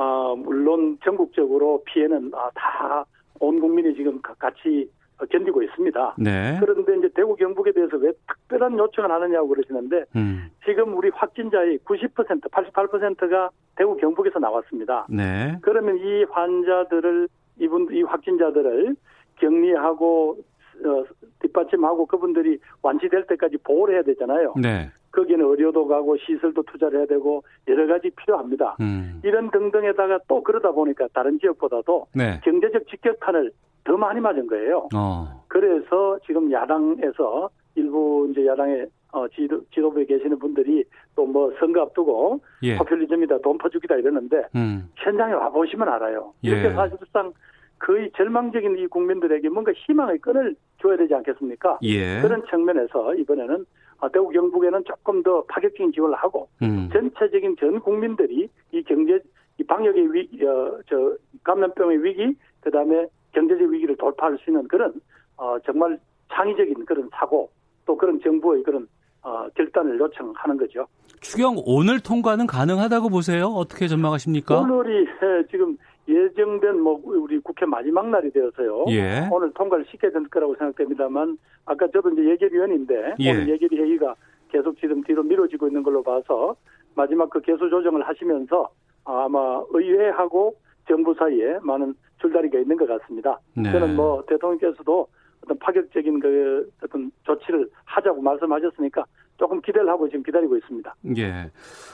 아, 물론 전국적으로 피해는 아, 다온 국민이 지금 같이 견디고 있습니다. 네. 그런데 이제 대구 경북에 대해서 왜 특별한 요청을 하느냐고 그러시는데 음. 지금 우리 확진자의 90% 88%가 대구 경북에서 나왔습니다. 네. 그러면 이 환자들을 이분 이 확진자들을 격리하고 어, 뒷받침하고 그분들이 완치될 때까지 보호를 해야 되잖아요. 네. 거기는 의료도 가고 시설도 투자를 해야 되고 여러 가지 필요합니다. 음. 이런 등등에다가 또 그러다 보니까 다른 지역보다도 네. 경제적 직격탄을 더 많이 맞은 거예요. 어. 그래서 지금 야당에서 일부 이제 야당의 어, 지도, 지도부에 계시는 분들이 또 뭐 선거 앞두고 예. 포퓰리즘이다 돈 퍼주기다 이러는데 음. 현장에 와 보시면 알아요. 이렇게 예. 사실상 거의 절망적인 이 국민들에게 뭔가 희망의 끈을 줘야 되지 않겠습니까? 예. 그런 측면에서 이번에는 아, 대구 경북에는 조금 더 파격적인 지원을 하고 음. 전체적인 전 국민들이 이 경제 이 방역의 위, 어, 저 감염병의 위기 그다음에 경제적 위기를 돌파할 수 있는 그런 어, 정말 창의적인 그런 사고 또 그런 정부의 그런 어, 결단을 요청하는 거죠. 추경 오늘 통과는 가능하다고 보세요? 어떻게 전망하십니까? 오늘이 지금 예정된 뭐 우리 국회 마지막 날이 되어서요. 예. 오늘 통과를 시켜야 될 거라고 생각됩니다만 아까 저도 이제 예결위원인데 예. 오늘 예결위 회의가 계속 지금 뒤로 미뤄지고 있는 걸로 봐서 마지막 그 개수 조정을 하시면서 아마 의회하고 정부 사이에 많은 줄다리가 있는 것 같습니다. 네. 저는 뭐 대통령께서도 어떤 파격적인 그 어떤 조치를 하자고 말씀하셨으니까 조금 기대를 하고 지금 기다리고 있습니다. 예.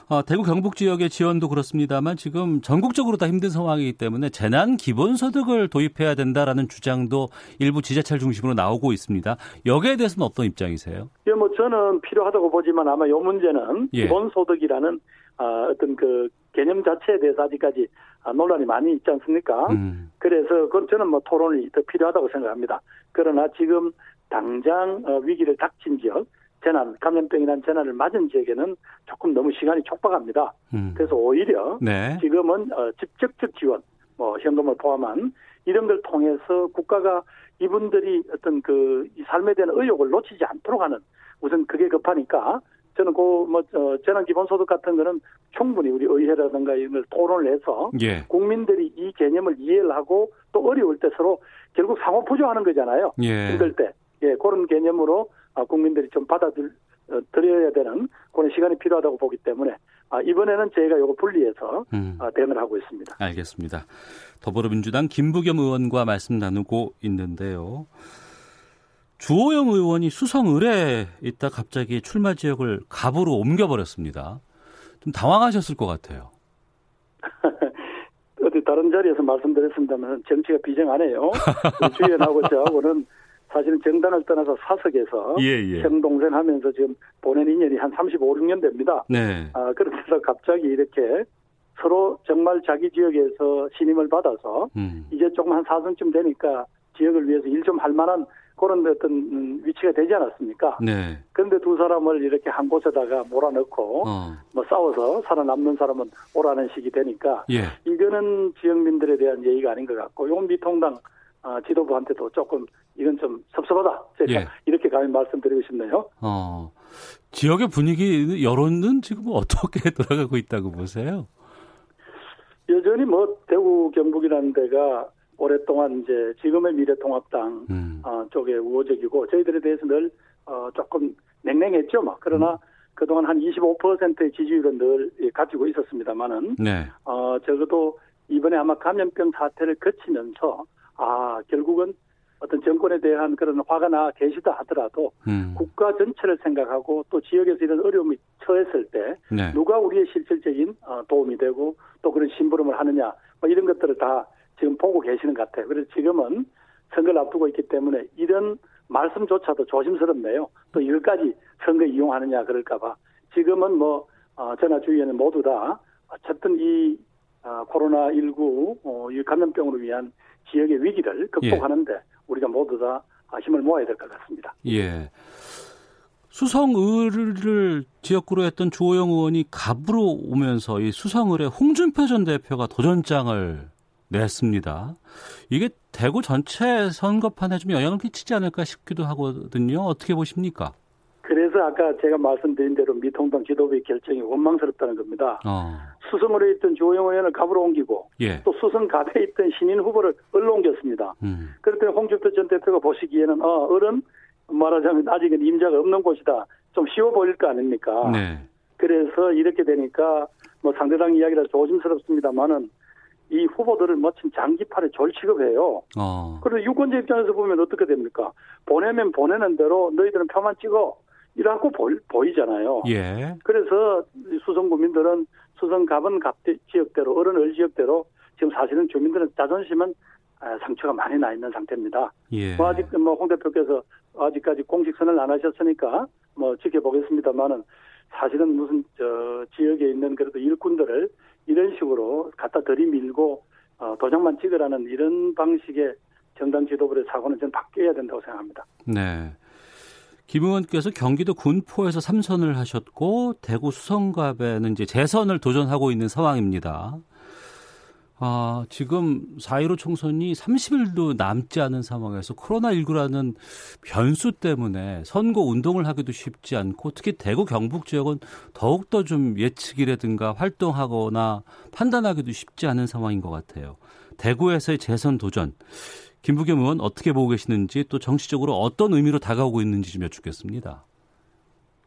어, 대구 경북 지역의 지원도 그렇습니다만 지금 전국적으로 다 힘든 상황이기 때문에 재난 기본소득을 도입해야 된다라는 주장도 일부 지자체 중심으로 나오고 있습니다. 여기에 대해서는 어떤 입장이세요? 예, 뭐 저는 필요하다고 보지만 아마 이 문제는 예. 기본소득이라는 아, 어떤 그 개념 자체에 대해서 아직까지 아, 논란이 많이 있지 않습니까? 음. 그래서 그건 저는 뭐 토론이 더 필요하다고 생각합니다. 그러나 지금 당장 어, 위기를 닥친 지역, 재난, 감염병이라는 재난을 맞은 지역에는 조금 너무 시간이 촉박합니다. 음. 그래서 오히려 네. 지금은 어, 직접적 지원, 뭐 현금을 포함한 이런 걸 통해서 국가가 이분들이 어떤 그이 삶에 대한 의욕을 놓치지 않도록 하는 우선 그게 급하니까 저는 그뭐 어, 재난 기본소득 같은 거는 충분히 우리 의회라든가 이런 걸 토론을 해서 예. 국민들이 이 개념을 이해를 하고 또 어려울 때 서로 결국 상호 부조하는 거잖아요. 예. 힘들 때. 예, 그런 개념으로 아, 국민들이 좀 받아들 어, 드려야 되는 그런 시간이 필요하다고 보기 때문에 아, 이번에는 저희가 이거 분리해서 음. 아, 대응을 하고 있습니다. 알겠습니다. 더불어민주당 김부겸 의원과 말씀 나누고 있는데요. 주호영 의원이 수성 을에 있다 갑자기 출마 지역을 갑으로 옮겨버렸습니다. 좀 당황하셨을 것 같아요. [LAUGHS] 어디 다른 자리에서 말씀드렸습니다만 정치가 비정하네요. [LAUGHS] 주연하고 저하고는 사실은 정당을 떠나서 사석에서 예, 예. 형 동생 하면서 지금 보낸 인연이 한 35, 6년 됩니다. 네. 아, 그래서 갑자기 이렇게 서로 정말 자기 지역에서 신임을 받아서 음. 이제 조금 한 4선쯤 되니까 지역을 위해서 일 좀 할 만한 그런 어떤 음, 위치가 되지 않았습니까? 네. 그런데 두 사람을 이렇게 한 곳에다가 몰아넣고 어. 뭐 싸워서 살아남는 사람은 오라는 식이 되니까 예. 이거는 지역민들에 대한 예의가 아닌 것 같고 이건 미통당 아, 지도부한테도 조금 이건 좀 섭섭하다. 제가 예. 이렇게 감히 말씀드리고 싶네요. 어. 지역의 분위기, 여론은 지금 어떻게 [LAUGHS] 돌아가고 있다고 보세요? 여전히 뭐 대구 경북이라는 데가 오랫동안 이제 지금의 미래통합당 음. 어, 쪽에 우호적이고 저희들에 대해서 늘 어, 조금 냉랭했죠. 막 그러나 음. 그동안 한 25%의 지지율은 늘 예, 가지고 있었습니다만은 네. 어, 적어도 이번에 아마 감염병 사태를 거치면서 아 결국은 어떤 정권에 대한 그런 화가 나 계시다 하더라도 음. 국가 전체를 생각하고 또 지역에서 이런 어려움이 처했을 때 네. 누가 우리의 실질적인 어, 도움이 되고 또 그런 심부름을 하느냐 뭐 이런 것들을 다 지금 보고 계시는 것 같아요. 그래서 지금은 선거를 앞두고 있기 때문에 이런 말씀조차도 조심스럽네요. 또 이것까지 선거 이용하느냐 그럴까봐 지금은 뭐 어, 전화 주위에는 모두 다 어쨌든 이 어, 코로나19 어, 이 감염병으로 위한 지역의 위기를 극복하는데 우리가 모두 다 힘을 모아야 될 것 같습니다. 예. 수성을을 지역구로 했던 주호영 의원이 갑으로 오면서 이 수성을에 홍준표 전 대표가 도전장을 냈습니다. 이게 대구 전체 선거판에 좀 영향을 끼치지 않을까 싶기도 하거든요. 어떻게 보십니까? 그래서 아까 제가 말씀드린 대로 미통당 지도부의 결정이 원망스럽다는 겁니다. 어. 수성을에 있던 조영 의원을 갑으로 옮기고 예. 또 수성 갑에 있던 신인 후보를 을로 옮겼습니다. 음. 그랬더니 홍준표 전 대표가 보시기에는 어, 을은 말하자면 아직은 임자가 없는 곳이다. 좀 쉬워 보일 거 아닙니까? 네. 그래서 이렇게 되니까 뭐 상대당 이야기라 조심스럽습니다만은 이 후보들을 마침 장기판에 졸 취급해요. 어. 그래서 유권자 입장에서 보면 어떻게 됩니까? 보내면 보내는 대로 너희들은 표만 찍어. 이라고 보이, 잖아요 예. 그래서 수성 구민들은 수성 갑은 갑 지역대로, 어른 을 지역대로 지금 사실은 주민들은 자존심은 아, 상처가 많이 나 있는 상태입니다. 예. 뭐 아직 뭐 홍 대표께서 아직까지 공식 선언을 안 하셨으니까 뭐 지켜보겠습니다만은 사실은 무슨 저 지역에 있는 그래도 일꾼들을 이런 식으로 갖다 들이밀고 어, 도장만 찍으라는 이런 방식의 정당 지도부의 사고는 좀 바뀌어야 된다고 생각합니다. 네. 김 의원께서 경기도 군포에서 3선을 하셨고 대구 수성갑에는 이제 재선을 도전하고 있는 상황입니다. 아, 지금 4.15 총선이 30일도 남지 않은 상황에서 코로나19라는 변수 때문에 선거 운동을 하기도 쉽지 않고 특히 대구 경북 지역은 더욱더 좀 예측이라든가 활동하거나 판단하기도 쉽지 않은 상황인 것 같아요. 대구에서의 재선 도전, 김부겸 의원 어떻게 보고 계시는지 또 정치적으로 어떤 의미로 다가오고 있는지 좀 여쭙겠습니다.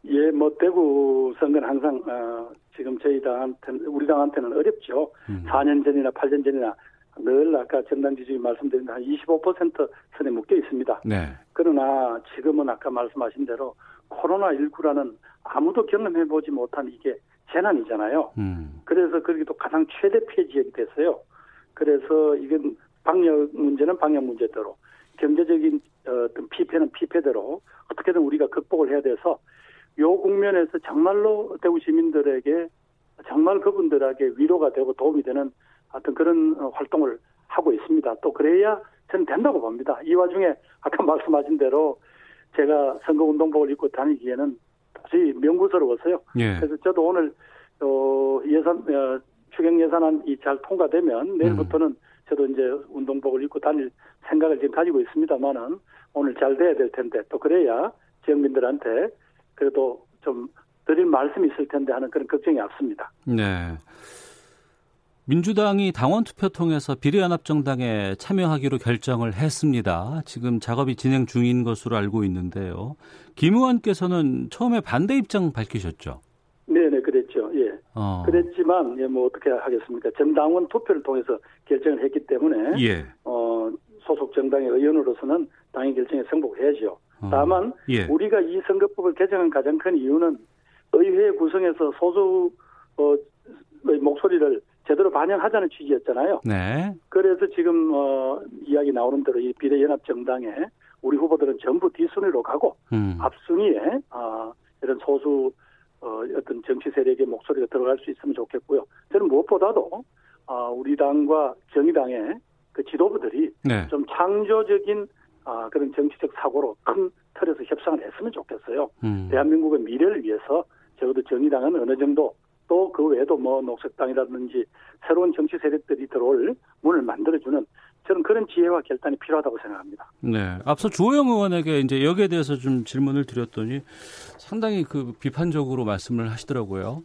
예, 뭐 대구 선거는 항상 어, 지금 저희 당한테는 우리 당한테는 어렵죠. 음. 4년 전이나 8년 전이나 늘 아까 전당 지지율 말씀드린 한 25% 선에 묶여 있습니다. 네. 그러나 지금은 아까 말씀하신 대로 코로나 19라는 아무도 경험해 보지 못한 이게 재난이잖아요. 음. 그래서 그러기도 가장 최대 피해 지역이 됐어요. 그래서 이건 방역 문제는 방역 문제대로 경제적인 어, 어떤 피폐는 피폐대로 어떻게든 우리가 극복을 해야 돼서 요 국면에서 정말로 대구 시민들에게 정말 그분들에게 위로가 되고 도움이 되는 어떤 그런 어, 활동을 하고 있습니다. 또 그래야 저는 된다고 봅니다. 이 와중에 아까 [LAUGHS] 말씀하신 대로 제가 선거 운동복을 입고 다니기에는 다시 명구스러웠어요. 예. 그래서 저도 오늘 어, 예산 어, 추경 예산안이 잘 통과되면 내일부터는 음. 저도 이제 운동복을 입고 다닐 생각을 지금 가지고 있습니다만은 오늘 잘 돼야 될 텐데 또 그래야 지역민들한테 그래도 좀 드릴 말씀이 있을 텐데 하는 그런 걱정이 앞섭니다. 네. 민주당이 당원 투표 통해서 비례연합정당에 참여하기로 결정을 했습니다. 지금 작업이 진행 중인 것으로 알고 있는데요. 김 의원께서는 처음에 반대 입장 밝히셨죠? 네네, 그랬죠. 예. 어. 그랬지만, 예, 뭐 어떻게 하겠습니까? 전 당원 투표를 통해서 결정을 했기 때문에, 예. 어, 소속 정당의 의원으로서는 당의 결정에 승복해야죠. 어. 다만 예. 우리가 이 선거법을 개정한 가장 큰 이유는 의회 구성에서 소수 어, 목소리를 제대로 반영하자는 취지였잖아요. 네. 그래서 지금 어, 이야기 나오는 대로 이 비례연합 정당에 우리 후보들은 전부 뒷순위로 가고 음. 앞순위에 어, 이런 소수 어, 어떤 정치 세력의 목소리가 들어갈 수 있으면 좋겠고요. 저는 무엇보다도 어, 우리 당과 정의당의 그 지도부들이 네. 좀 창조적인 아, 그런 정치적 사고로 큰 틀에서 협상을 했으면 좋겠어요. 음. 대한민국의 미래를 위해서 적어도 정의당은 어느 정도 또 그 외에도 뭐 녹색당이라든지 새로운 정치 세력들이 들어올 문을 만들어주는 저는 그런 지혜와 결단이 필요하다고 생각합니다. 네. 앞서 주호영 의원에게 이제 여기에 대해서 좀 질문을 드렸더니 상당히 그 비판적으로 말씀을 하시더라고요.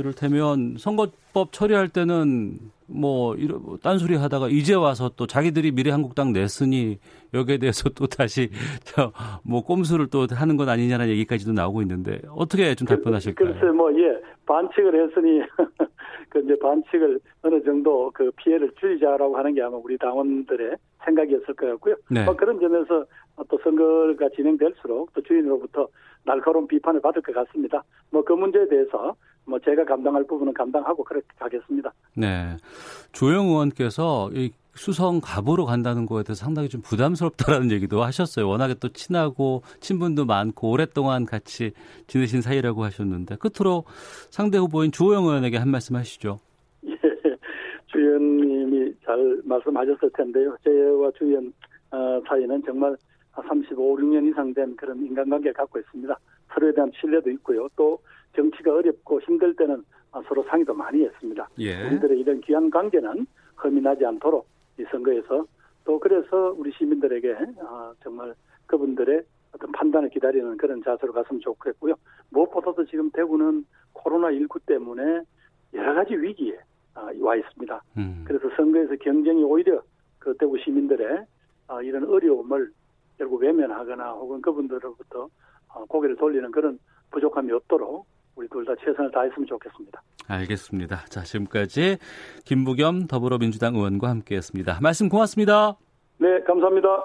그럴테면 선거법 처리할 때는 뭐 이런 뭐 딴소리 하다가 이제 와서 또 자기들이 미래한국당 냈으니 여기에 대해서 또 다시 [LAUGHS] 저뭐 꼼수를 또 하는 건 아니냐는 얘기까지도 나오고 있는데 어떻게 좀 답변하실까요? 글쎄 뭐예 반칙을 했으니 [LAUGHS] 그 이제 반칙을 어느 정도 그 피해를 줄이자라고 하는 게 아마 우리 당원들의 생각이었을 것 같고요. 네. 뭐 그런 점에서 또 선거가 진행될수록 또 주인으로부터 날카로운 비판을 받을 것 같습니다. 뭐 그 문제에 대해서 뭐 제가 감당할 부분은 감당하고 그렇게 가겠습니다. 네. 조영 의원께서 이 수성 갑으로 간다는 거에 대해서 상당히 좀 부담스럽다라는 [LAUGHS] 얘기도 하셨어요. 워낙에 또 친하고 친분도 많고 오랫동안 같이 지내신 사이라고 하셨는데 끝으로 상대 후보인 주호영 의원에게 한 말씀 하시죠. 예, 잘 말씀하셨을 텐데요. 저와 주 의원 어, 사이는 정말 35, 6년 이상 된 그런 인간관계를 갖고 있습니다. 서로에 대한 신뢰도 있고요. 또 정치가 어렵고 힘들 때는 서로 상의도 많이 했습니다. 예. 우리들의 이런 귀한 관계는 흠이 나지 않도록 이 선거에서 또 그래서 우리 시민들에게 아, 정말 그분들의 어떤 판단을 기다리는 그런 자세로 갔으면 좋겠고요. 무엇보다도 지금 대구는 코로나19 때문에 여러 가지 위기에 아, 와 있습니다. 음. 그래서 선거에서 경쟁이 오히려 그 대구 시민들의 아, 이런 어려움을 결국 외면하거나 혹은 그분들로부터 고개를 돌리는 그런 부족함이 없도록 우리 둘 다 최선을 다했으면 좋겠습니다. 알겠습니다. 자, 지금까지 김부겸 더불어민주당 의원과 함께했습니다. 말씀 고맙습니다. 네, 감사합니다.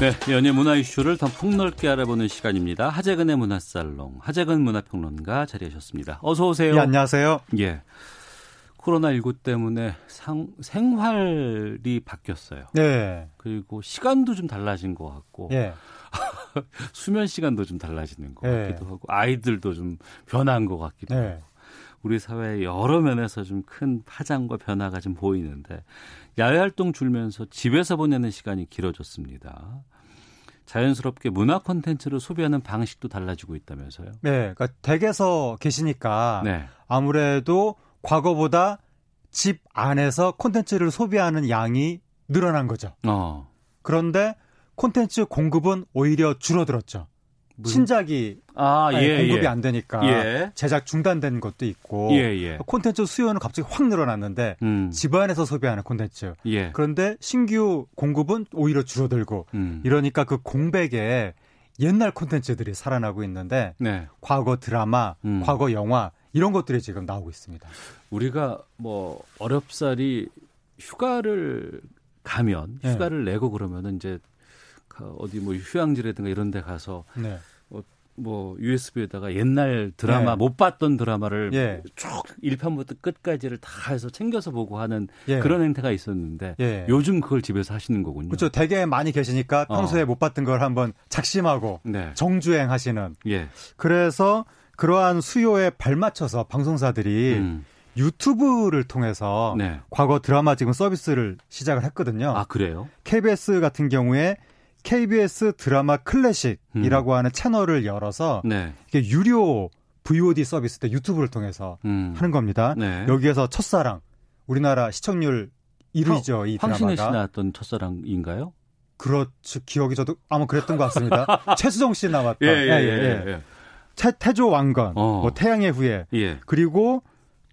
네, 연예 문화 이슈를 더 폭넓게 알아보는 시간입니다. 하재근의 문화살롱, 하재근 문화평론가 자리하셨습니다. 어서 오세요. 예, 안녕하세요. 예. 코로나19 때문에 상, 생활이 바뀌었어요. 네. 그리고 시간도 좀 달라진 것 같고. 예. [LAUGHS] 수면 시간도 좀 달라지는 것 예. 같기도 하고 아이들도 좀 변한 것 같기도 네. 하고 우리 사회의 여러 면에서 좀 큰 파장과 변화가 좀 보이는데 야외 활동 줄면서 집에서 보내는 시간이 길어졌습니다. 자연스럽게 문화 콘텐츠를 소비하는 방식도 달라지고 있다면서요? 네. 그러니까 댁에서 계시니까 네. 아무래도 과거보다 집 안에서 콘텐츠를 소비하는 양이 늘어난 거죠. 어. 그런데 콘텐츠 공급은 오히려 줄어들었죠. 신작이 아, 예, 공급이 예. 안 되니까 예. 제작 중단된 것도 있고 예, 예. 콘텐츠 수요는 갑자기 확 늘어났는데 음. 집안에서 소비하는 콘텐츠 예. 그런데 신규 공급은 오히려 줄어들고 음. 이러니까 그 공백에 옛날 콘텐츠들이 살아나고 있는데 네. 과거 드라마, 음. 과거 영화 이런 것들이 지금 나오고 있습니다. 우리가 뭐 어렵사리 휴가를 가면 네. 휴가를 내고 그러면은 이제 가- 어디 뭐 휴양지라든가 이런 데 가서 네. 뭐 USB에다가 옛날 드라마 네. 못 봤던 드라마를 예. 쭉 1편부터 끝까지를 다 해서 챙겨서 보고 하는 예. 그런 행태가 있었는데 예. 요즘 그걸 집에서 하시는 거군요. 그렇죠. 댁에 많이 계시니까 어. 평소에 못 봤던 걸 한번 작심하고 네. 정주행 하시는. 예. 그래서 그러한 수요에 발맞춰서 방송사들이 음. 유튜브를 통해서 네. 과거 드라마 지금 서비스를 시작을 했거든요. 아 그래요? KBS 같은 경우에 KBS 드라마 클래식이라고 하는 채널을 열어서 네. 이게 유료 VOD 서비스 때 유튜브를 통해서 음. 하는 겁니다. 네. 여기에서 첫사랑 우리나라 시청률 1위죠 이 황신혜 씨 드라마가. 나왔던 첫사랑인가요? 그렇죠 기억이 저도 아마 그랬던 것 같습니다. [LAUGHS] 최수정 씨 나왔던 예, 예, 예, 예. 태, 태조 왕건, 어. 뭐 태양의 후예 예. 그리고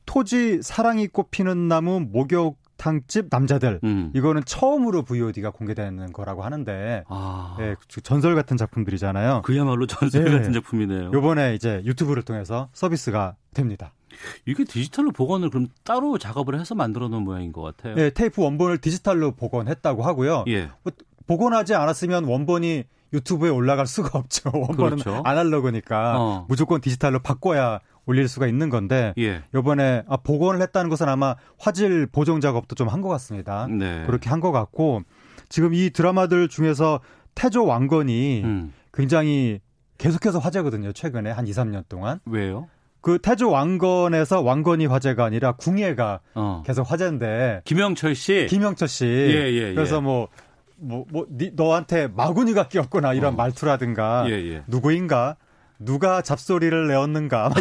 토지 사랑이 꽃피는 나무 목욕 탕집 남자들 음. 이거는 처음으로 VOD가 공개되는 거라고 하는데 아. 예, 전설 같은 작품들이잖아요. 그야말로 전설 예. 같은 작품이네요. 요번에 이제 유튜브를 통해서 서비스가 됩니다. 이게 디지털로 복원을 그럼 따로 작업을 해서 만들어 놓은 모양인 것 같아요. 예, 테이프 원본을 디지털로 복원했다고 하고요. 예. 뭐, 복원하지 않았으면 원본이 유튜브에 올라갈 수가 없죠. [LAUGHS] 원본은 그렇죠. 아날로그니까 어. 무조건 디지털로 바꿔야 올릴 수가 있는 건데 예. 이번에 아, 복원을 했다는 것은 아마 화질 보정 작업도 좀 한 것 같습니다. 네. 그렇게 한 것 같고 지금 이 드라마들 중에서 태조 왕건이 음. 굉장히 계속해서 화제거든요. 최근에 한 2, 3년 동안. 왜요? 그 태조 왕건에서 왕건이 화제가 아니라 궁예가 어. 계속 화제인데 김영철 씨. 김영철 씨. 예, 예, 그래서 예. 뭐, 뭐, 뭐, 니, 너한테 마구니가 끼었구나, 이런 어. 말투라든가. 예, 예. 누구인가? 누가 잡소리를 내었는가?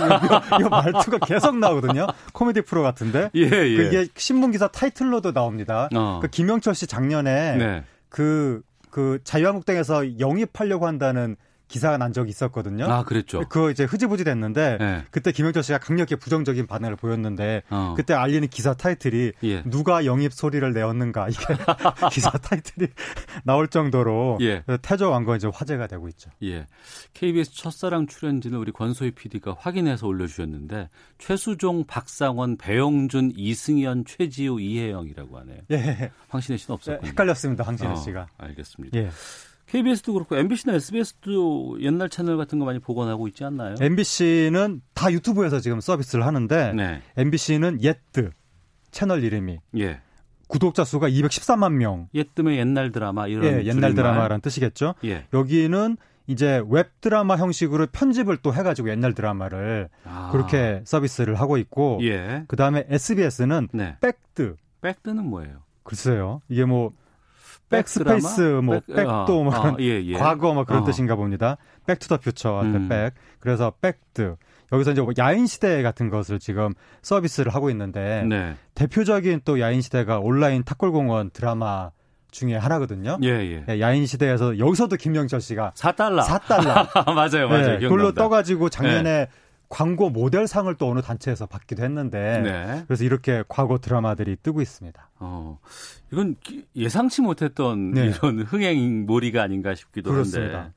이거 [LAUGHS] 말투가 계속 나오거든요. 코미디 프로 같은데. 예, 예. 그 이게 신문 기사 타이틀로도 나옵니다. 어. 그 김영철 씨 작년에 네. 그, 그 자유한국당에서 영입하려고 한다는 기사가 난 적이 있었거든요. 아, 그랬죠. 그거 이제 흐지부지 됐는데 네. 그때 김영철 씨가 강력히 부정적인 반응을 보였는데 어. 그때 알리는 기사 타이틀이 예. 누가 영입 소리를 내었는가 이게 [LAUGHS] 기사 타이틀이 [LAUGHS] 나올 정도로 예. 태조 왕건 이제 화제가 되고 있죠. 예. KBS 첫사랑 출연진을 우리 권소희 PD가 확인해서 올려주셨는데 최수종, 박상원, 배영준, 이승현, 최지우, 이혜영이라고 하네요. 예, 황신혜 씨는 없었군요. 헷갈렸습니다 황진혜 어, 씨가. 알겠습니다. 예. KBS도 그렇고 MBC나 SBS도 옛날 채널 같은 거 많이 복원하고 있지 않나요? MBC는 다 유튜브에서 지금 서비스를 하는데 네. MBC는 옛드 채널 이름이 예. 구독자 수가 213만 명. 옛드면 옛날 드라마 이런 예, 옛날. 드라마라는 뜻이겠죠. 예. 여기는 이제 웹 드라마 형식으로 편집을 또 해가지고 옛날 드라마를 아. 그렇게 서비스를 하고 있고 예. 그 다음에 SBS는 네. 백드 백드는 뭐예요? 글쎄요 이게 뭐 백스페이스 뭐 back- back도 뭐 아, 그런 아, 예, 예. 과거 뭐 그런 어. 뜻인가 봅니다. 백투더 퓨처 음. back 그래서 백드 여기서 이제 뭐 야인 시대 같은 것을 지금 서비스를 하고 있는데 네. 대표적인 또 야인 시대가 온라인 탑골공원 드라마 중에 하나거든요. 예, 예. 예, 야인 시대에서 여기서도 김영철 씨가 사딸라. 사딸라 [LAUGHS] 맞아요, 맞아요. 네, 그걸로 기억납니다. 떠가지고 작년에 광고 모델상을 또 어느 단체에서 받기도 했는데 네. 그래서 이렇게 과거 드라마들이 뜨고 있습니다. 어, 이건 기- 예상치 못했던 네. 이런 흥행 몰이가 아닌가 싶기도 그렇습니다. 한데.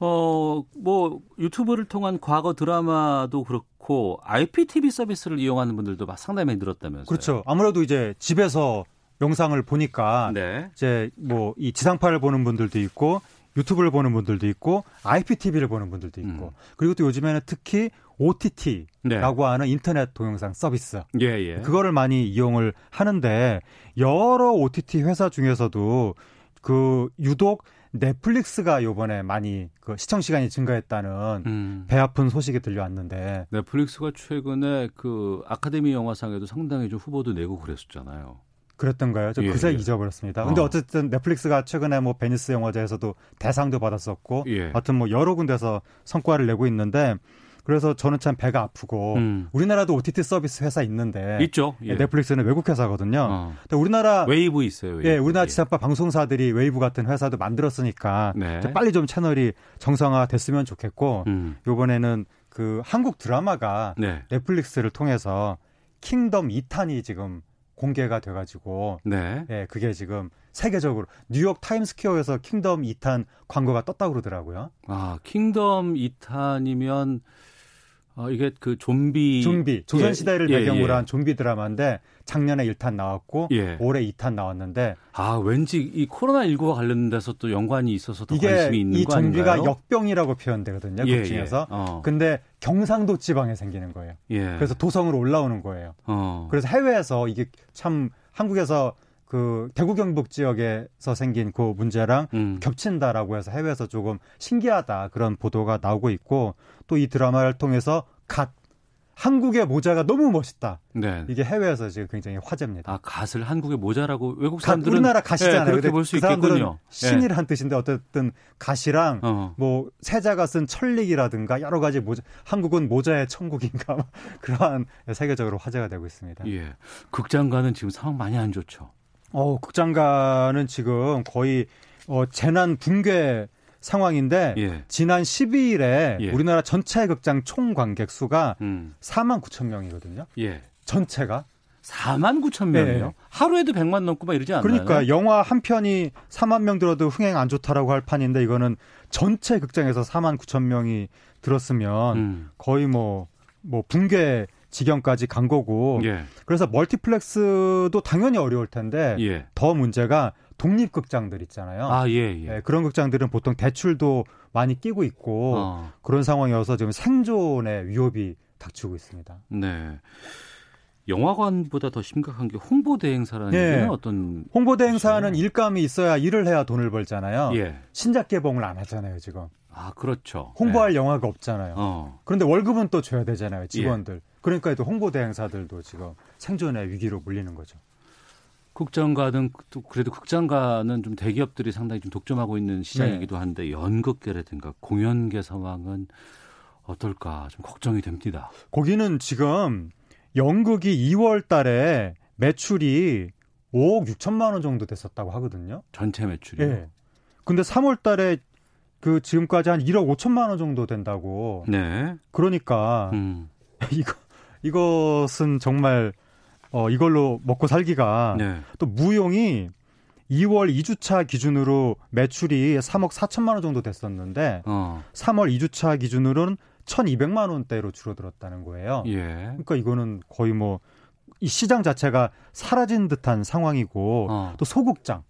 어, 뭐 유튜브를 통한 과거 드라마도 그렇고 IPTV 서비스를 이용하는 분들도 막 상당히 많이 늘었다면서요. 그렇죠. 아무래도 이제 집에서 영상을 보니까 네. 이제 뭐 이 지상파를 보는 분들도 있고 유튜브를 보는 분들도 있고 IPTV를 보는 분들도 있고 음. 그리고 또 요즘에는 특히 OTT라고 네. 하는 인터넷 동영상 서비스 예, 예. 그거를 많이 이용을 하는데 여러 OTT 회사 중에서도 그 유독 넷플릭스가 요번에 많이 그 시청 시간이 증가했다는 음. 배 아픈 소식이 들려왔는데 넷플릭스가 최근에 그 아카데미 영화상에도 상당히 좀 후보도 내고 그랬었잖아요. 그랬던가요? 저 예, 그새 예. 잊어버렸습니다. 근데 어. 어쨌든 넷플릭스가 최근에 뭐 베니스 영화제에서도 대상도 받았었고, 예. 하여튼 뭐 여러 군데서 성과를 내고 있는데, 그래서 저는 참 배가 아프고, 음. 우리나라도 OTT 서비스 회사 있는데, 있죠. 예. 예, 넷플릭스는 외국 회사거든요. 어. 근데 우리나라 웨이브 있어요. 웨이브. 예, 우리나라 예. 지상파 방송사들이 웨이브 같은 회사도 만들었으니까 네. 빨리 좀 채널이 정상화 됐으면 좋겠고, 음. 요번에는 그 한국 드라마가 네. 넷플릭스를 통해서 킹덤 2탄이 지금 공개가 돼가지고 네. 예, 그게 지금 세계적으로 뉴욕 타임스퀘어에서 킹덤 2탄 광고가 떴다고 그러더라고요. 아, 킹덤 2탄이면 어, 이게 그 좀비 좀비 조선 시대를 예, 배경으로 예. 한 좀비 드라마인데 작년에 1탄 나왔고 예. 올해 2탄 나왔는데 아, 왠지 이 코로나 19와 관련돼서 또 연관이 있어서 더 관심이 있는 이거 좀비가 아닌가요? 역병이라고 표현되거든요. 예, 극 중에서. 예. 어. 근데 경상도 지방에 생기는 거예요. 예. 그래서 도성으로 올라오는 거예요. 어. 그래서 해외에서 이게 참 한국에서 그 대구 경북 지역에서 생긴 그 문제랑 음. 겹친다라고 해서 해외에서 조금 신기하다 그런 보도가 나오고 있고 또 이 드라마를 통해서 갓 한국의 모자가 너무 멋있다. 네. 이게 해외에서 지금 굉장히 화제입니다. 아, 갓을 한국의 모자라고 외국 갓, 사람들은 우리나라 갓이잖아요. 예, 그렇게 근데 볼수그 있겠군요. 예. 신이라는 뜻인데 어쨌든 갓이랑 어. 뭐 세자가 쓴 천릭이라든가 여러 가지 모자 한국은 모자의 천국인가 [LAUGHS] 그러한 세계적으로 화제가 되고 있습니다. 예. 극장가는 지금 상황 많이 안 좋죠. 어, 극장가는 지금 거의 어, 재난 붕괴 상황인데 예. 지난 12일에 예. 우리나라 전체 극장 총 관객 수가 음. 4만 9천 명이거든요. 예. 전체가. 4만 9천 명이요? 예. 하루에도 100만 넘고 막 이러지 않나요? 그러니까 영화 한 편이 4만 명 들어도 흥행 안 좋다라고 할 판인데 이거는 전체 극장에서 4만 9천 명이 들었으면 음. 거의 뭐뭐 붕괴 지경까지 간 거고 예. 그래서 멀티플렉스도 당연히 어려울 텐데 예. 더 문제가 독립극장들 있잖아요. 아, 예, 예. 예, 그런 극장들은 보통 대출도 많이 끼고 있고 어. 그런 상황이어서 지금 생존의 위협이 닥치고 있습니다. 네. 영화관보다 더 심각한 게 홍보대 행사라는 예. 얘기는 어떤 홍보대 행사는 일감이 있어야 일을 해야 돈을 벌잖아요. 예. 신작 개봉을 안 하잖아요, 지금. 아, 그렇죠. 홍보할 예. 영화가 없잖아요. 어. 그런데 월급은 또 줘야 되잖아요, 예. 직원들. 그러니까 또 홍보대 행사들도 지금 생존의 위기로 몰리는 거죠. 극장가 는 또 그래도 극장가는 좀 대기업들이 상당히 좀 독점하고 있는 시장이기도 한데 연극계라든가 공연계 상황은 어떨까 좀 걱정이 됩니다. 거기는 지금 연극이 2월 달에 매출이 5억 6천만 원 정도 됐었다고 하거든요. 전체 매출이요. 예. 근데 3월 달에 그 지금까지 한 1억 5천만 원 정도 된다고. 네. 그러니까 음. [LAUGHS] 이거 이것은 정말 어 이걸로 먹고 살기가 네. 또 무용이 2월 2주차 기준으로 매출이 3억 4천만 원 정도 됐었는데 어. 3월 2주차 기준으로는 1,200만 원대로 줄어들었다는 거예요. 예. 그러니까 이거는 거의 뭐 이 시장 자체가 사라진 듯한 상황이고 어. 또 소극장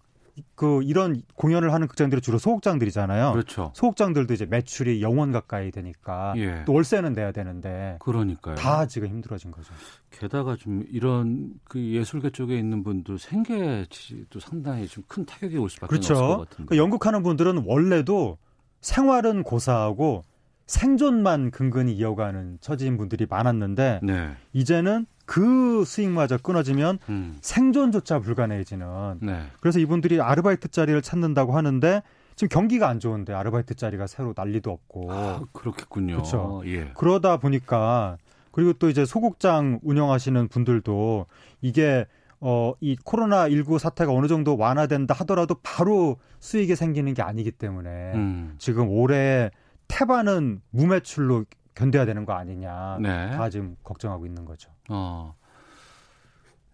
그 이런 공연을 하는 극장들이 주로 소극장들이잖아요. 그렇죠. 소극장들도 이제 매출이 영원 가까이 되니까 예. 또 월세는 내야 되는데 그러니까요. 다 지금 힘들어진 거죠. 게다가 좀 이런 그 예술계 쪽에 있는 분들 생계도 상당히 좀 큰 타격이 올 수밖에 없을 것 그렇죠. 같은데. 그 연극하는 분들은 원래도 생활은 고사하고 생존만 근근히 이어가는 처지인 분들이 많았는데 네. 이제는 그 수익마저 끊어지면 음. 생존조차 불가능해지는 네. 그래서 이분들이 아르바이트 자리를 찾는다고 하는데 지금 경기가 안 좋은데 아르바이트 자리가 새로 난리도 없고 아, 그렇겠군요. 그렇죠. 예. 그러다 보니까 그리고 또 이제 소극장 운영하시는 분들도 이게 어, 이 코로나 19 사태가 어느 정도 완화된다 하더라도 바로 수익이 생기는 게 아니기 때문에 음. 지금 올해 태반은 무매출로 견뎌야 되는 거 아니냐. 네. 다 지금 걱정하고 있는 거죠. 어.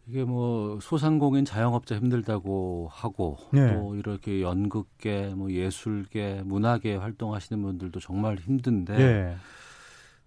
이게 뭐 소상공인 자영업자 힘들다고 하고 네. 또 이렇게 연극계, 뭐 예술계, 문화계 활동하시는 분들도 정말 힘든데 예.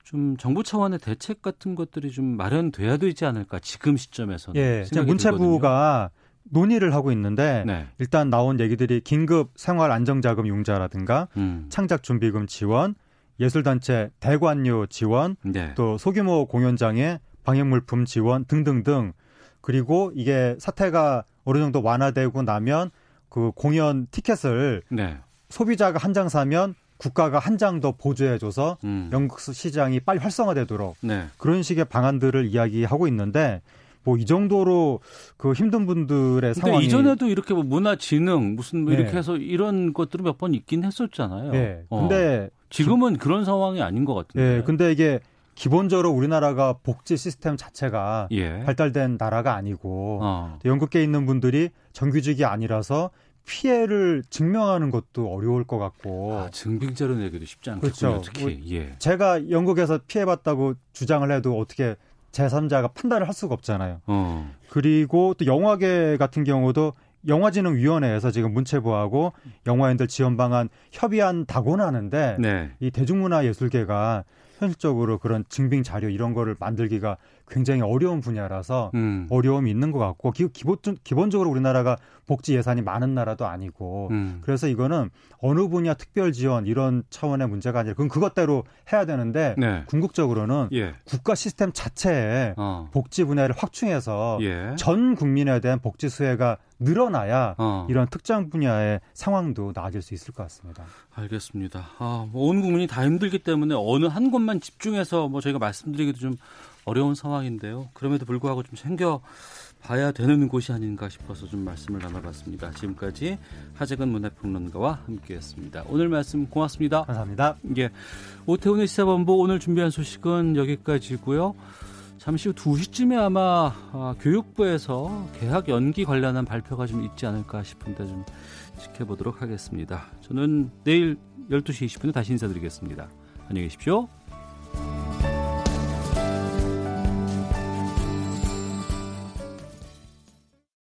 좀 정부 차원의 대책 같은 것들이 좀 마련돼야 되지 않을까 지금 시점에서는 예. 문체부가 논의를 하고 있는데 네. 일단 나온 얘기들이 긴급 생활 안정자금 융자라든가 음. 창작 준비금 지원, 예술단체 대관료 지원, 네. 또 소규모 공연장의 방역물품 지원 등등등 그리고 이게 사태가 어느 정도 완화되고 나면 그 공연 티켓을 네. 소비자가 한 장 사면 국가가 한 장 더 보조해줘서 음. 연극 시장이 빨리 활성화되도록 네. 그런 식의 방안들을 이야기하고 있는데 뭐 이 정도로 그 힘든 분들의 상황이 이전에도 이렇게 뭐 문화진흥 무슨 뭐 네. 이렇게 해서 이런 것들이 몇 번 있긴 했었잖아요. 예. 어. 근데 지금은 그런 상황이 아닌 것 같은데. 예. 근데 이게 기본적으로 우리나라가 복지 시스템 자체가 예. 발달된 나라가 아니고 어. 연극계에 있는 분들이 정규직이 아니라서 피해를 증명하는 것도 어려울 것 같고 아, 증빙자료 내기도 쉽지 않겠군요. 그렇죠. 특히. 뭐 예. 제가 연극에서 피해봤다고 주장을 해도 어떻게 제3자가 판단을 할 수가 없잖아요. 어. 그리고 또 영화계 같은 경우도 영화진흥위원회에서 지금 문체부하고 영화인들 지원 방안 협의한다고는 하는데 네. 이 대중문화예술계가 현실적으로 그런 증빙 자료 이런 거를 만들기가 굉장히 어려운 분야라서 음. 어려움이 있는 것 같고 기, 기본, 기본적으로 우리나라가 복지 예산이 많은 나라도 아니고 음. 그래서 이거는 어느 분야 특별 지원 이런 차원의 문제가 아니라 그건 그것대로 해야 되는데 네. 궁극적으로는 예. 국가 시스템 자체에 어. 복지 분야를 확충해서 예. 전 국민에 대한 복지 수혜가 늘어나야 어. 이런 특정 분야의 상황도 나아질 수 있을 것 같습니다. 알겠습니다. 아, 뭐온 국민이 다 힘들기 때문에 어느 한 곳만 집중해서 뭐 저희가 말씀드리기도 좀 어려운 상황인데요. 그럼에도 불구하고 좀 챙겨 봐야 되는 곳이 아닌가 싶어서 좀 말씀을 나눠봤습니다. 지금까지 하재근 문화평론가와 함께했습니다. 오늘 말씀 고맙습니다. 감사합니다. 예, 오태훈의 시사본부 오늘 준비한 소식은 여기까지고요. 잠시 후 2시쯤에 아마 아, 교육부에서 개학 연기 관련한 발표가 좀 있지 않을까 싶은데 좀 지켜보도록 하겠습니다. 저는 내일 12시 20분에 다시 인사드리겠습니다. 안녕히 계십시오.